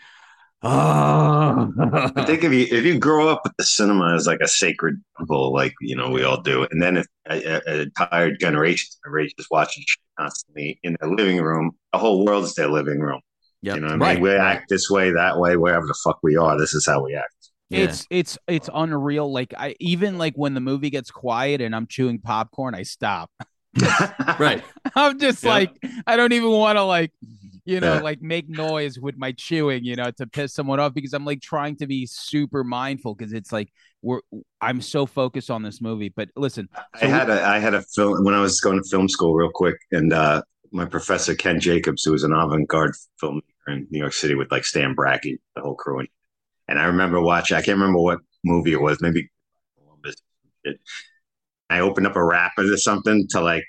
oh, I think if you if you grow up with the cinema as like a sacred temple, like you know we all do, and then if a, a, a tired generation are just watching shit constantly in their living room, the whole world's their living room. Yep. You know what I mean? right. We right. act this way, that way, wherever the fuck we are. This is how we act. Yeah. It's it's it's unreal. Like I even like when the movie gets quiet and I'm chewing popcorn, I stop. right. I'm just Yeah. like I don't even want to like you know Yeah. like make noise with my chewing, you know, to piss someone off because I'm like trying to be super mindful because it's like we're I'm so focused on this movie. But listen, I had a I had a film when I was going to film school real quick, and uh, my professor Ken Jacobs, who was an avant-garde filmmaker in New York City with like Stan Brakhage, the whole crew, and, and I remember watching. I can't remember what movie it was, maybe Columbus. I opened up a rapid or something to like.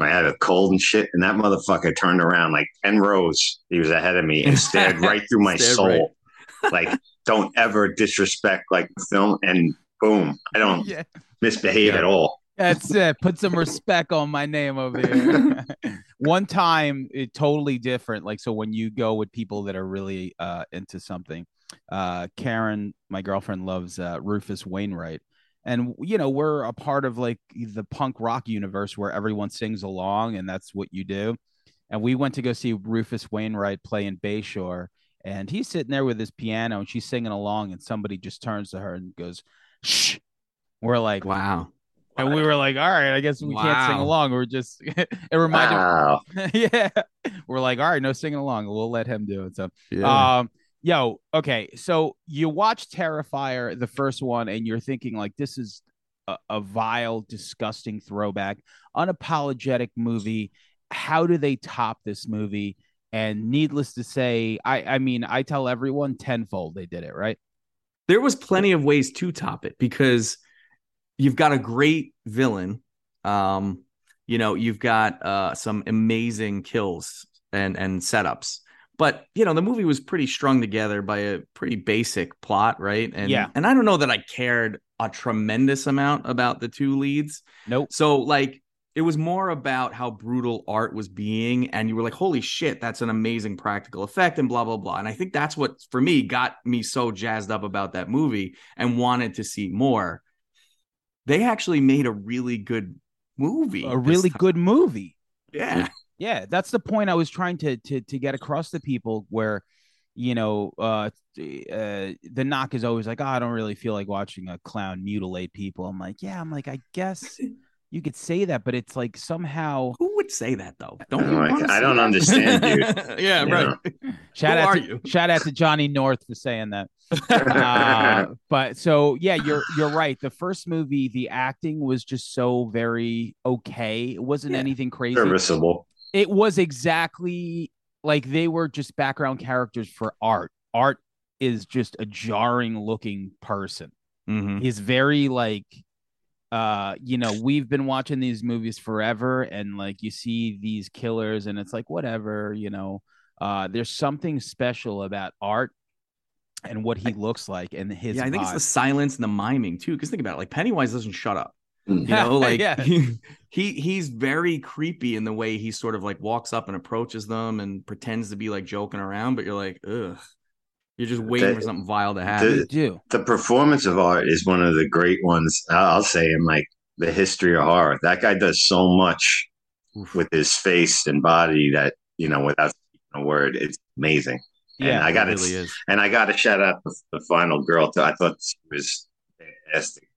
I had a cold and shit, and that motherfucker turned around like ten rows. He was ahead of me and stared right through my soul. Like, don't ever disrespect like film. And boom, I don't yeah, misbehave Yeah. at all. that's it. Put some respect on my name over here. One time, it totally different. Like so, when you go with people that are really uh, into something, uh, Karen, my girlfriend, loves uh, Rufus Wainwright, and you know we're a part of like the punk rock universe where everyone sings along, and that's what you do. And we went to go see Rufus Wainwright play in Bayshore, and he's sitting there with his piano, and she's singing along, and somebody just turns to her and goes, "Shh." We're like, Wow. and we were like, all right, I guess we can't sing along. We're just it reminded Wow. yeah. We're like, all right, no singing along. We'll let him do it. So Yeah. um yo, okay. So you watch Terrifier, the first one, and you're thinking like this is a, a vile, disgusting throwback, unapologetic movie. How do they top this movie? And needless to say, I I mean, I tell everyone tenfold they did it, right? there was plenty of ways to top it because you've got a great villain um you know you've got uh some amazing kills and and setups but you know the movie was pretty strung together by a pretty basic plot right and Yeah. and i don't know that i cared a tremendous amount about the two leads Nope. so like it was more about how brutal art was being and you were like holy shit that's an amazing practical effect and blah blah blah and i think that's what for me got me so jazzed up about that movie and wanted to see more they actually made a really good movie. a really time. good movie. Yeah. Yeah, that's the point I was trying to to to get across to people where you know uh, uh the knock is always like oh, I don't really feel like watching a clown mutilate people. I'm like, yeah, I'm like I guess you could say that, but it's like somehow Who would say that though? Don't I'm you like, wanna I don't that? understand, dude. yeah, You right. know? shout Who out are to, you? shout out to Johnny North for saying that. uh, but so yeah, you're you're right. The first movie, the acting was just so very okay. It wasn't Yeah. anything crazy. Serviceable. It was exactly like they were just background characters for art. Art is just a jarring looking person. Mhm. He's very like uh you know we've been watching these movies forever and like you see these killers and it's like whatever you know uh there's something special about art and what he looks like and his Yeah, I think it's the silence and the miming too. Because think about it, like Pennywise doesn't shut up. Mm. You know, like Yeah. he, he he's very creepy in the way he sort of like walks up and approaches them and pretends to be like joking around, but you're like, ugh, you're just waiting The- for something vile to happen. the- do the performance of art is one of the great ones I'll I'll say in like the history of horror. That guy does so much Oof. with his face and body that you know without speaking a word, it's amazing. yeah and I It got really to is. and I got to shout out the, the final girl too. I thought she was fantastic.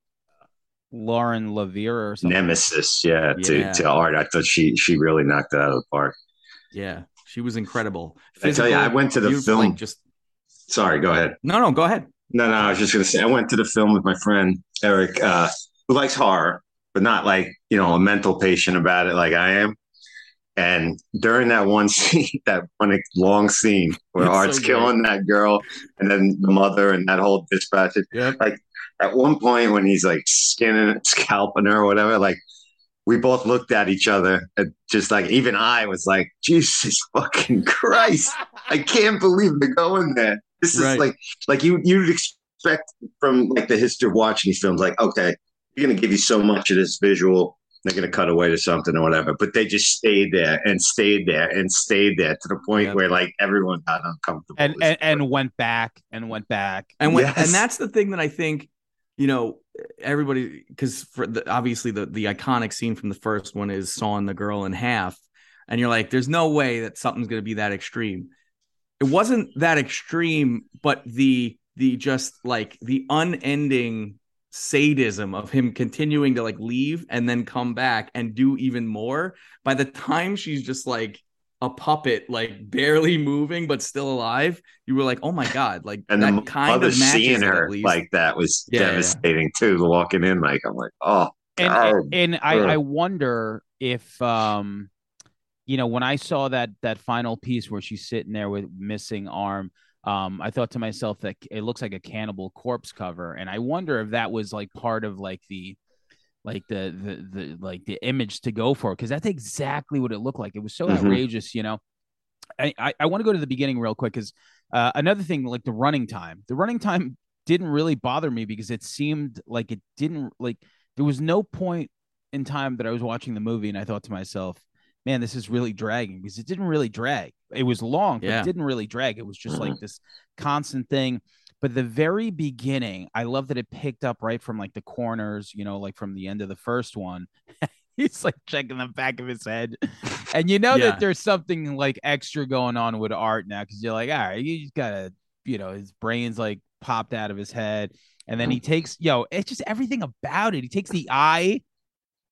Lauren LaVera or something Nemesis, yeah, Yeah. to to art. I thought she she really knocked it out of the park. Yeah, she was incredible. I tell you, I went to the film- like, just Sorry, go ahead. no, no, go ahead. No, no, I was just gonna say I went to the film with my friend Eric, uh, who likes horror, but not like you know a mental patient about it like I am. And during that one scene, that one long scene where It's Art's great. killing that girl, and then the mother and that whole dispatch. Yep. At one point, when he's like skinning, scalping her or whatever, like we both looked at each other, and just like even I was like, Jesus fucking Christ, I can't believe they're going there. This is Right. like like you you'd expect from like the history of watching these films, like okay, you're gonna give you so much of this visual, they're gonna cut away to something or whatever. But they just stayed there and stayed there and stayed there to the point Yep. where like everyone got uncomfortable. and and, and went back and went back and when, Yes. and that's the thing that I think you know everybody because for the obviously the the iconic scene from the first one is sawing the girl in half, and you're like, there's no way that something's going to be that extreme. It wasn't that extreme, but the the just like the unending sadism of him continuing to like leave and then come back and do even more. By the time she's just like a puppet, like barely moving but still alive, you were like, oh my god, like and that the kind of seeing her like that was Yeah, yeah. devastating too. Walking in, like I'm like, oh, and God. and I, I wonder if um you know when I saw that that final piece where she's sitting there with missing arm um I thought to myself that it looks like a cannibal corpse cover and I wonder if that was like part of like the like the the, the like the image to go for because that's exactly what it looked like it was so Mhm. outrageous you know I I, I want to go to the beginning real quick because uh, another thing like the running time the running time didn't really bother me because it seemed like it didn't like there was no point in time that I was watching the movie and I thought to myself, man, this is really dragging because it didn't really drag. It was long, but Yeah. it didn't really drag. It was just like this constant thing. But the very beginning, I love that it picked up right from like the corners, you know, like from the end of the first one. He's like checking the back of his head. And you know Yeah. that there's something like extra going on with art now because you're like, all right, you just gotta, you know, his brain's like popped out of his head. And then he mm. takes, yo, it's just everything about it. He takes the eye.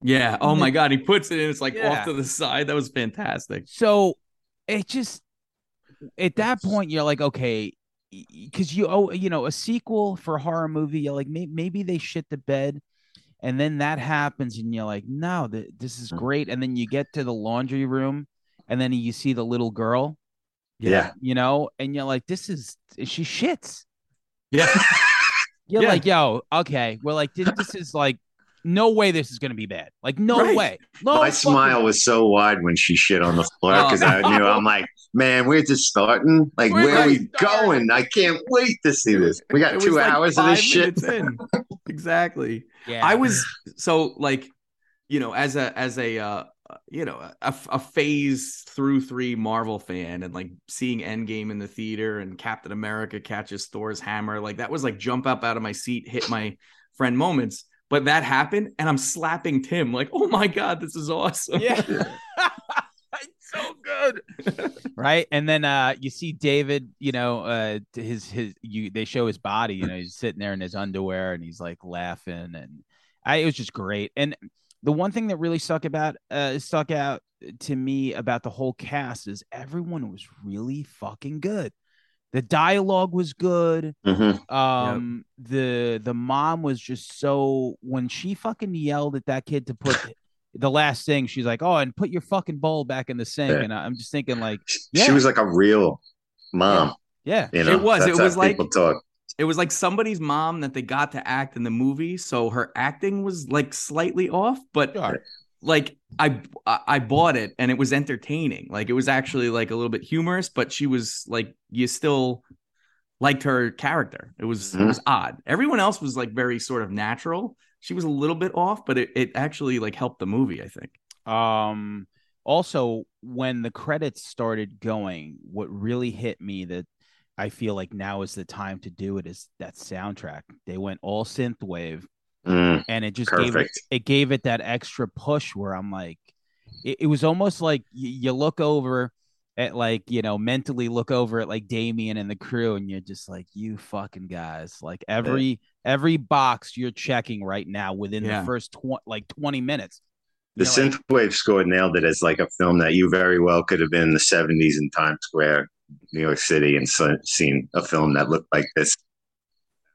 yeah. Oh my god, he puts it in. It's like Yeah. off to the side. That was fantastic. So it just, at that point, you're like, okay, because you, oh, you know, a sequel for a horror movie, you're like, maybe, maybe they shit the bed. And then that happens, and you're like, no, th- this is mm. great. And then you get to the laundry room, and then you see the little girl, yeah. you know, and you're like, this is, she shits. Yeah. You're Yeah. like, yo, okay. We're like, this, this is like, no way this is gonna be bad. Like, no Right. way. No My fucking- smile was so wide when she shit on the floor Oh. because I knew I'm like, man, we're just starting. Like, We're where are we starting. going? I can't wait to see this. We got two like hours of this shit. in. exactly. Yeah. I was so like, you know, as a as a uh, you know a, a phase through three Marvel fan, and like seeing Endgame in the theater and Captain America catches Thor's hammer, like that was like jump up out of my seat, hit my friend moments. but that happened, and I'm slapping Tim like, "Oh my god, this is awesome!" Yeah. It's so good. right. And then uh you see David, you know, uh his his you they show his body, you know, he's sitting there in his underwear and he's like laughing and I it was just great. And the one thing that really stuck about uh stuck out to me about the whole cast is everyone was really fucking good. The dialogue was good. Mhm. Um the the mom was just so when she fucking yelled at that kid to put the last thing she's like, "Oh, and put your fucking bowl back in the sink." Yeah. And I- I'm just thinking like, She, Yeah. she was like a real mom. yeah. You know, It was. It was like- talk. It was like somebody's mom that they got to act in the movie, so her acting was like slightly off, but Sure. like I I I bought it and it was entertaining. Like it was actually like a little bit humorous, but she was like you still liked her character. It was it Mhm. was odd. Everyone else was like very sort of natural. She was a little bit off, but it, it actually like helped the movie, I think. Um also when the credits started going, what really hit me that I feel like now is the time to do it is that soundtrack. They went all synthwave Mm, and it just gave it, perfect. it gave it that extra push where I'm like, it, it was almost like y- you look over at like you know mentally look over at like Damien and the crew, and you're just like, you fucking guys, like every every box you're checking right now within Yeah. the first tw- like 20 minutes. The You know, like- synthwave score nailed it as like a film that you very well could have been in the 70s in Times Square, New York City, and so, seen a film that looked like this,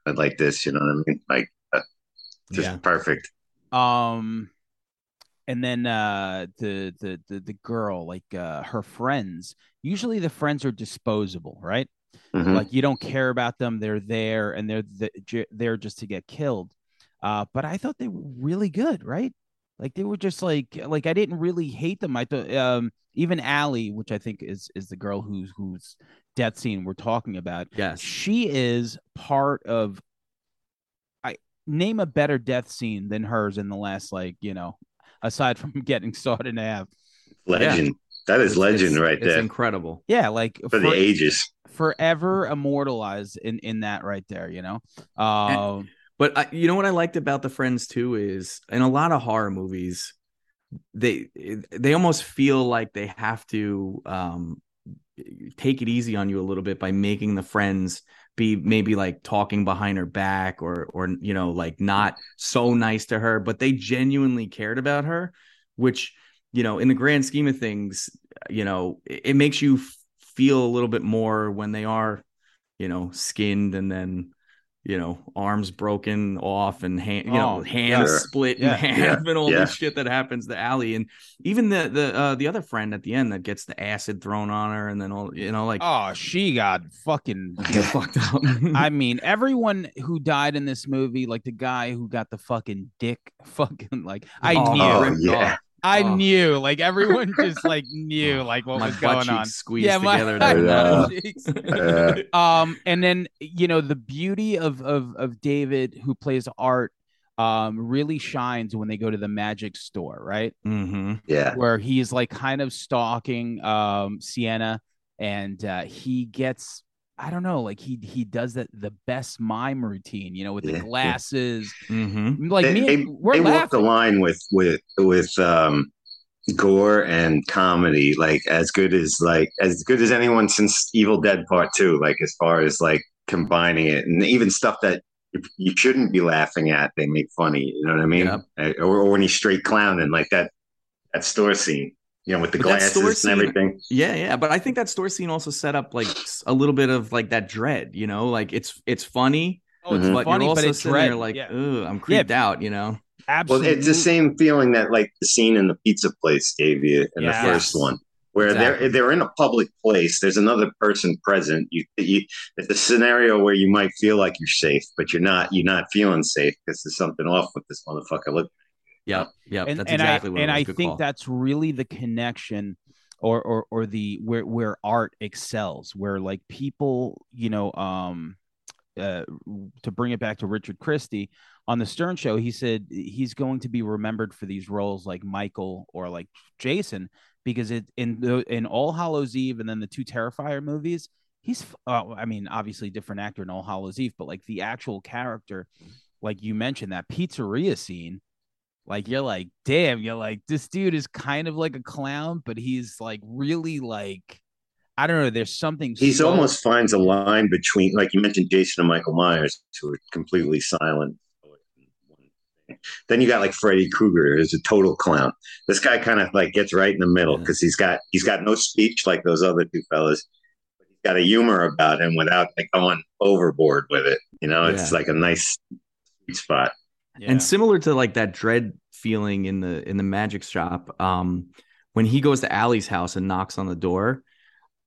but like this. You know what I mean? Like uh, just Yeah. perfect. um and then uh the the the, the girl like uh her friends usually the friends are disposable right Mhm. like you don't care about them they're there and they're th- j- there just to get killed uh but i thought they were really good right like they were just like like i didn't really hate them i thought um even Allie, which i think is is the girl who's whose death scene we're talking about Yes. she is part of i name a better death scene than hers in the last like you know aside from getting sawed in half Legend. That is It's- legend it's- right It's there incredible. yeah like for the ages. forever immortalized in in that right there you know um But I, you know what I liked about the Friends too is in a lot of horror movies, they they almost feel like they have to um, take it easy on you a little bit by making the friends be maybe like talking behind her back or or you know like not so nice to her, but they genuinely cared about her, which you know in the grand scheme of things, you know it, it makes you feel a little bit more when they are, you know, skinned and then you know, arms broken off and hand, you know, Oh, hands yeah. split in Yeah. half and all Yeah. this shit that happens to Allie. And even the the uh, the other friend at the end that gets the acid thrown on her and then all you know, like oh she got fucking fucked up. I mean, everyone who died in this movie, like the guy who got the fucking dick, fucking like I Oh, knew, Oh, yeah. off. I oh. knew, like everyone just like knew, like what my was going on. squeezed Yeah, my together. my there. butt cheeks. Uh, um, and then you know the beauty of of of David who plays Art, um, really shines when they go to the magic store, right? Mm-hmm. yeah. where he's like kind of stalking um Sienna and uh he gets I don't know, like he he does that the best mime routine, you know, with the Yeah, yeah. glasses. Mhm. Like they, me, they, we're they walk the line with with with um gore and comedy like as good as like as good as anyone since evil dead part two like as far as like combining it and even stuff that you- you shouldn't be laughing at they make funny you know what i mean Yep. Uh, or, or when he's straight clowning like that that store scene you know with the But that store glasses scene- and everything Yeah, yeah, but I think that store scene also set up like a little bit of like that dread, you know, like it's it's funny, Oh, it's but funny, you're but it's sitting dread. there like, yeah, Ugh, I'm creeped out, you know. Absolutely. well absolutely. it's the same feeling that like the scene in the pizza place gave you in Yes. the first one where Exactly. they're they're in a public place there's another person present you, you it's a scenario where you might feel like you're safe but you're not you're not feeling safe because there's something off with this motherfucker look Yep, yep, and, that's and exactly I what and. I think call. that's really the connection or or or the where where art excels, where like people, you know, um uh to bring it back to Richard Christie on the Stern show, he said he's going to be remembered for these roles like Michael or like Jason because it in the in All Hallows Eve and then the two Terrifier movies, he's uh, I mean, obviously different actor in All Hallows Eve, but like the actual character like you mentioned that pizzeria scene, like you're like, damn, you're like, this dude is kind of like a clown, but he's like really like, I don't know. There's something. He's so- almost finds a line between, like you mentioned, Jason and Michael Myers, who are completely silent. Then you got like Freddy Krueger, who's a total clown. This guy kind of like gets right in the middle Yeah. because he's got he's got no speech like those other two fellas. But he's got a humor about him without like going overboard with it. You know, it's Yeah. like a nice sweet spot. Yeah. And similar to like that dread feeling in the in the magic shop, um, when he goes to Allie's house and knocks on the door,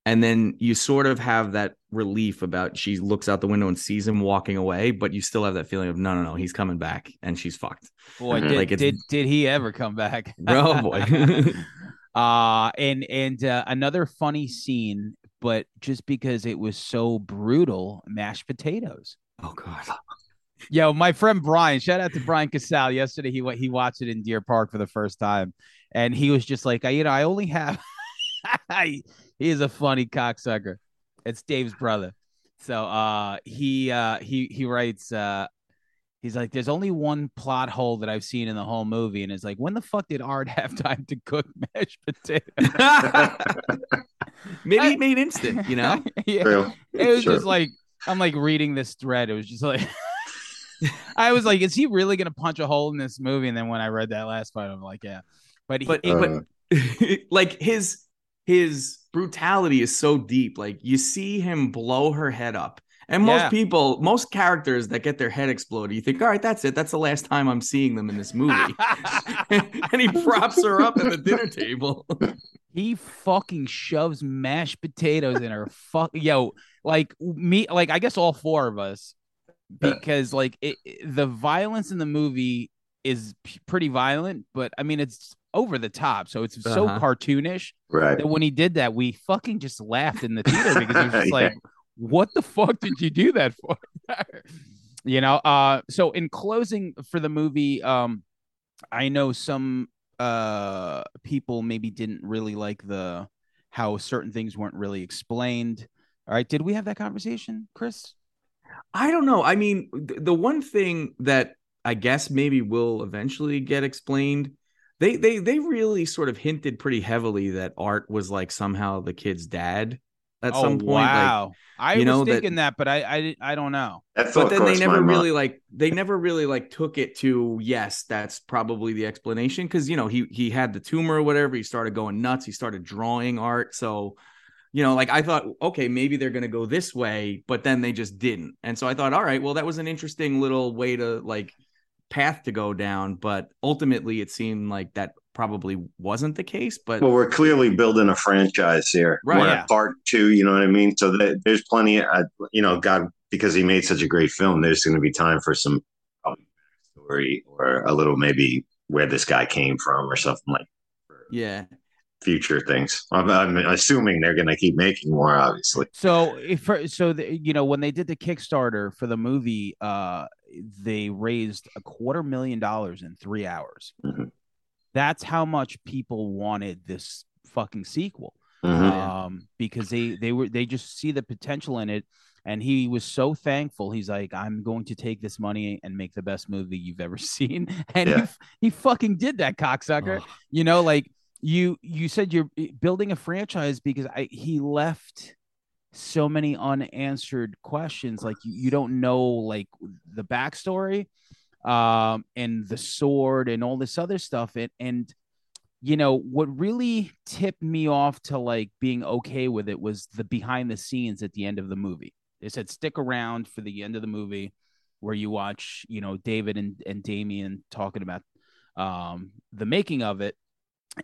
and then you sort of have that relief about she looks out the window and sees him walking away, but you still have that feeling of no, no, no, he's coming back and she's fucked. boy, Mhm. did, Like did did he ever come back? Oh, boy. uh and and uh, another funny scene, but just because it was so brutal, mashed potatoes. Oh god. Yo, my friend Brian, shout out to Brian Casal. Yesterday, he wa- he watched it in Deer Park for the first time, and he was just like, I, you know, I only have. he is a funny cocksucker. It's Dave's brother. So uh, he uh, he he writes. Uh, he's like, there's only one plot hole that I've seen in the whole movie, and it's like, when the fuck did Art have time to cook mashed potatoes? Maybe he made instant, you know? yeah. True. It was Sure. just like I'm like reading this thread. It was just like I was like, is he really gonna punch a hole in this movie? And then when I read that last part, I'm like, yeah. But he, But Uh, but like his his brutality is so deep. Like you see him blow her head up. And most Yeah. people, most characters that get their head exploded, you think, all right, that's it. That's the last time I'm seeing them in this movie. and he props her up at the dinner table. he fucking shoves mashed potatoes in her fuck yo like me like i guess all four of us because like it, it- the violence in the movie is p- pretty violent but i mean it's over the top so it's so Uh-huh. cartoonish Right. that when he did that we fucking just laughed in the theater because it was just Yeah. like what the fuck did you do that for you know uh so in closing for the movie um i know some uh people maybe didn't really like the how certain things weren't really explained all right did we have that conversation chris I don't know. I mean, th- the one thing that I guess maybe will eventually get explained, they they they really sort of hinted pretty heavily that Art was like somehow the kid's dad at oh, some point. Like, Oh, wow i you was know, that- thinking that, but I, I i don't know That but then they crossed my never mind. really like they never really like took it to yes that's probably the explanation because you know he he had the tumor or whatever he started going nuts he started drawing art so you know like i thought okay maybe they're going to go this way but then they just didn't and so i thought all right well that was an interesting little way to like path to go down but ultimately it seemed like that probably wasn't the case but Well, we're clearly building a franchise here. Right, We're yeah. at part two, you know what I mean? So that, there's plenty, of, uh, you know, God, because he made such a great film, there's going to be time for some probably story or a little maybe where this guy came from or something like yeah future things. I'm, I'm assuming they're going to keep making more, obviously. So if for, so the, you know when they did the Kickstarter for the movie, uh, they raised a quarter million dollars in three hours. Mhm. That's how much people wanted this fucking sequel. Mhm. Um, because they they were they just see the potential in it, and he was so thankful. He's like, I'm going to take this money and make the best movie you've ever seen, and he Yeah. f- he fucking did that, cocksucker Oh. you know like you you said you're building a franchise because I he left so many unanswered questions like you, you don't know like the backstory um and the sword and all this other stuff and and you know what really tipped me off to like being okay with it was the behind the scenes at the end of the movie. They said stick around for the end of the movie where you watch you know david and, and damien talking about um the making of it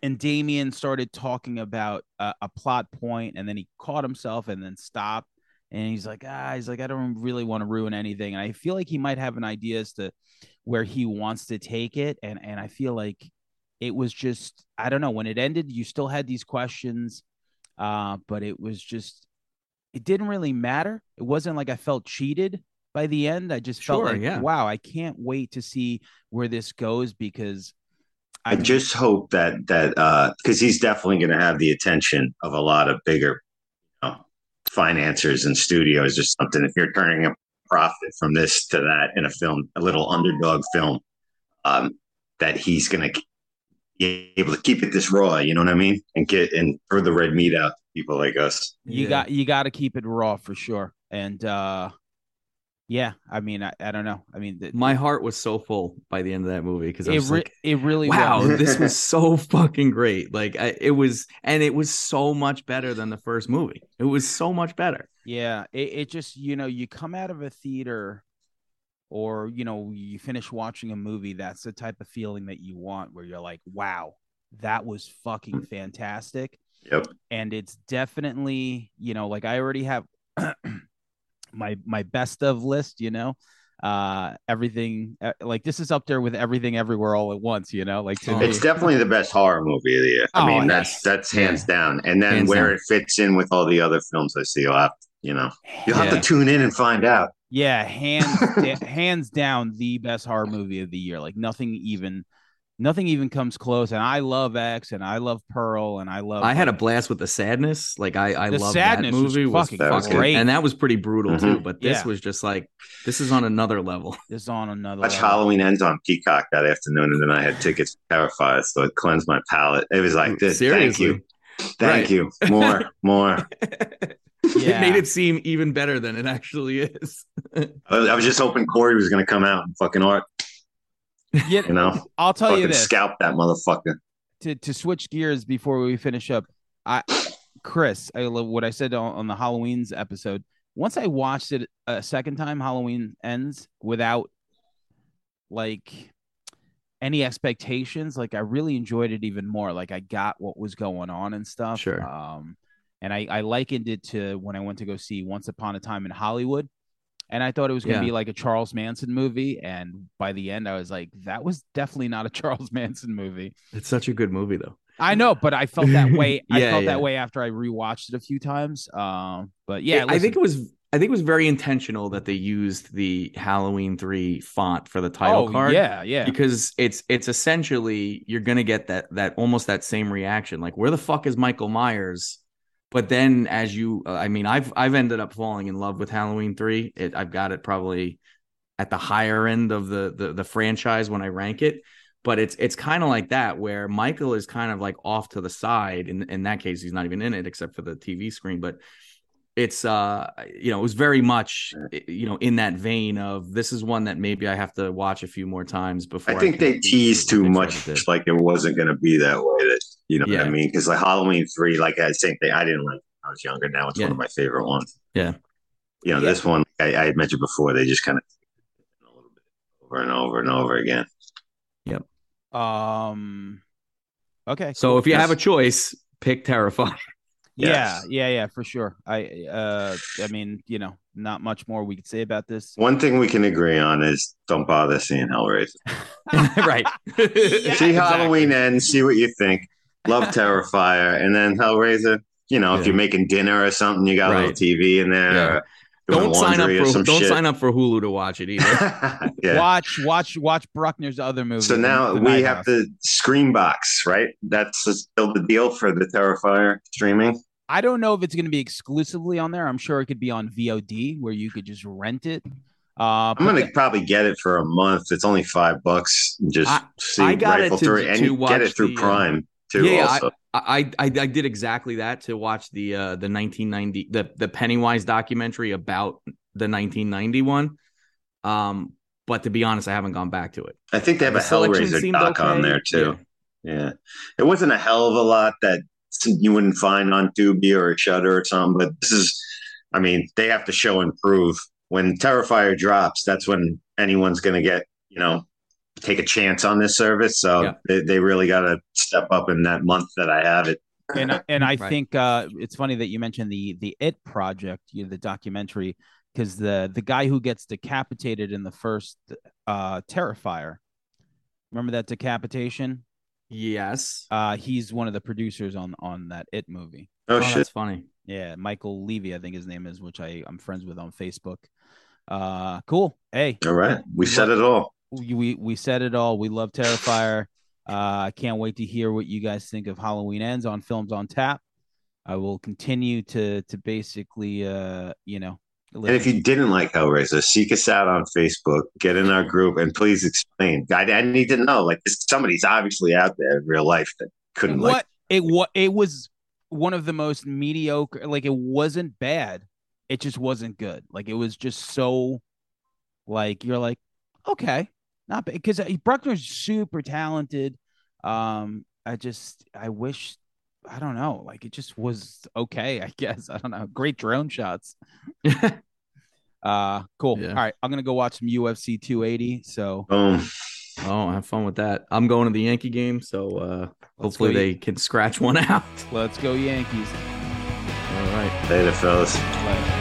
and damien started talking about a, a plot point and then he caught himself and then stopped. And he's like ah he's like i don't really want to ruin anything. And i feel like he might have an idea as to where he wants to take it. And and i feel like it was just i don't know when it ended you still had these questions uh but it was just it didn't really matter. It wasn't like i felt cheated by the end. I just felt Sure, like yeah. wow i can't wait to see where this goes because I just hope that that because he's definitely going to have the attention of a lot of bigger you know, financiers and studios or something. If you're turning a profit from this to that in a film, a little underdog film, um, that he's going to be able to keep it this raw. You know what I mean? And get and throw the red meat out to people like us. You Yeah. got you got to keep it raw for sure. And uh yeah, I mean, I, I don't know. I mean, the, My heart was so full by the end of that movie because it re- like, it really wow, was. this was so fucking great. Like I, it was, and it was so much better than the first movie. It was so much better. Yeah, it, it just you know you come out of a theater, or you know you finish watching a movie. That's the type of feeling that you want, where you're like, wow, that was fucking mm. fantastic. Yep. And it's definitely you know like I already have my my best of list. You know, uh everything uh, like this is up there with everything everywhere all at once. You know, like to Oh, It's definitely the best horror movie of the year. I Oh, mean, that's that's hands down. And then Hands where down. it fits in with all the other films I see, you'll have, you know, you'll have Yeah. to tune in and find out. Yeah, hands da- hands down the best horror movie of the year. Like nothing even nothing even comes close. And I love X and I love Pearl and I love I had a blast with the sadness. Like I, I The love that Sadness was movie. Was fucking That was fucking great. and that was pretty brutal too. Mhm. But this Yeah. was just like this is on another level. this on another Watch level. Halloween Ends on Peacock that afternoon, and then I had tickets to Terrifier, so it cleansed my palate. It was like this. Thank you, thank Right. you, more, more. It made it seem even better than it actually is. I was, just hoping Corey was going to come out and fucking art, Yeah, you know, I'll tell you this scalp that motherfucker. to to switch gears before we finish up. I Chris, I love what I said on, on the Halloween's episode. Once I watched it a second time, Halloween ends without like any expectations. Like I really enjoyed it even more. Like I got what was going on and stuff. Sure. Um, and I I likened it to when I went to go see Once Upon a Time in Hollywood. And I thought it was going to Yeah. be like a Charles Manson movie. And by the end, I was like, that was definitely not a Charles Manson movie. It's such a good movie though. I know, but I felt that way. I felt yeah. that way after I rewatched it a few times. Um, but yeah, I think it was I think it was very intentional that they used the Halloween 3 font for the title oh, card. Yeah, yeah. Because it's it's essentially you're gonna get that that almost that same reaction. Like, where the fuck is Michael Myers? But then as you uh, I mean, I've I've ended up falling in love with Halloween 3. It I've got it probably at the higher end of the the, the franchise when I rank it. But it's it's kind of like that where Michael is kind of like off to the side. In in that case, he's not even in it except for the TV screen. But it's uh you know it was very much you know in that vein of this is one that maybe I have to watch a few more times before. I think can they teased too much, they tried to do. like it wasn't going to be that way. That you know what I mean? Because like Halloween three, like I same thing. I didn't like. it when I was younger. Now it's Yeah. one of my favorite ones. Yeah. You know, Yeah. this one I, I had mentioned before. They just kind of a little bit over and over and over again. Yep. Um, okay. So cool. if you Yes. have a choice, pick Terrifier. yeah, yeah, yeah, for sure. I, uh, I mean, you know, not much more we could say about this. One thing we can agree on is don't bother seeing Hellraiser. right. Yeah, see exactly. Halloween ends, see what you think. Love Terrifier, and then Hellraiser. You know, if you're making dinner or something, you got a little TV in there. Yeah. or Don't sign up for don't shit. sign up for Hulu to watch it either. yeah. Watch, watch, watch Bruckner's other movie. So now The we Night have House. the Screambox, right? That's still the deal for the Terrifier streaming. I don't know if it's going to be exclusively on there. I'm sure it could be on VOD where you could just rent it. Uh, I'm gonna the- probably get it for a month. It's only five bucks. Just I- see I got it rifle to- through it, and to you get it through the, uh, Prime too. Yeah, yeah, also, I, I I did exactly that to watch the uh the 1990 the the Pennywise documentary about the 1991. Um, but to be honest, I haven't gone back to it. I think they have The a Hellraiser doc on there too. Yeah. it wasn't a hell of a lot that you wouldn't find on Tubi or Shutter or something, but this is, I mean, they have to show and prove. When Terrifier drops, that's when anyone's going to get, you know, take a chance on this service. So Yeah. they, they really got to step up in that month that I have it. and I- and I Right. think uh, it's funny that you mentioned the the It project, you know, the documentary, because the the guy who gets decapitated in the first uh, Terrifier, remember that decapitation? Yes. Uh, he's one of the producers on on that It movie. Oh, Oh, shit. that's funny. Yeah, Michael Levy, I think his name is, which I I'm friends with on Facebook. Uh, cool. Hey, All right. We said it all. We we, said it all. We love Terrifier. Uh, I can't wait to hear what you guys think of Halloween Ends on Films on Tap. I will continue to to basically uh you know And if you didn't like Hellraiser, seek us out on Facebook, get in our group, and please explain. I, I need to know. Like, somebody's obviously out there in real life that couldn't what like. it what it was one of the most mediocre like it wasn't bad it just wasn't good like it was just so like you're like okay not bad because bruckner's super talented um i just i wish i don't know like it just was okay i guess i don't know great drone shots uh cool Yeah. all right i'm gonna go watch some ufc 280 so Boom. Oh, have fun with that. I'm going to the Yankee game, so uh, hopefully go they can scratch one out. let's go yankees All right. Later, fellas. Later.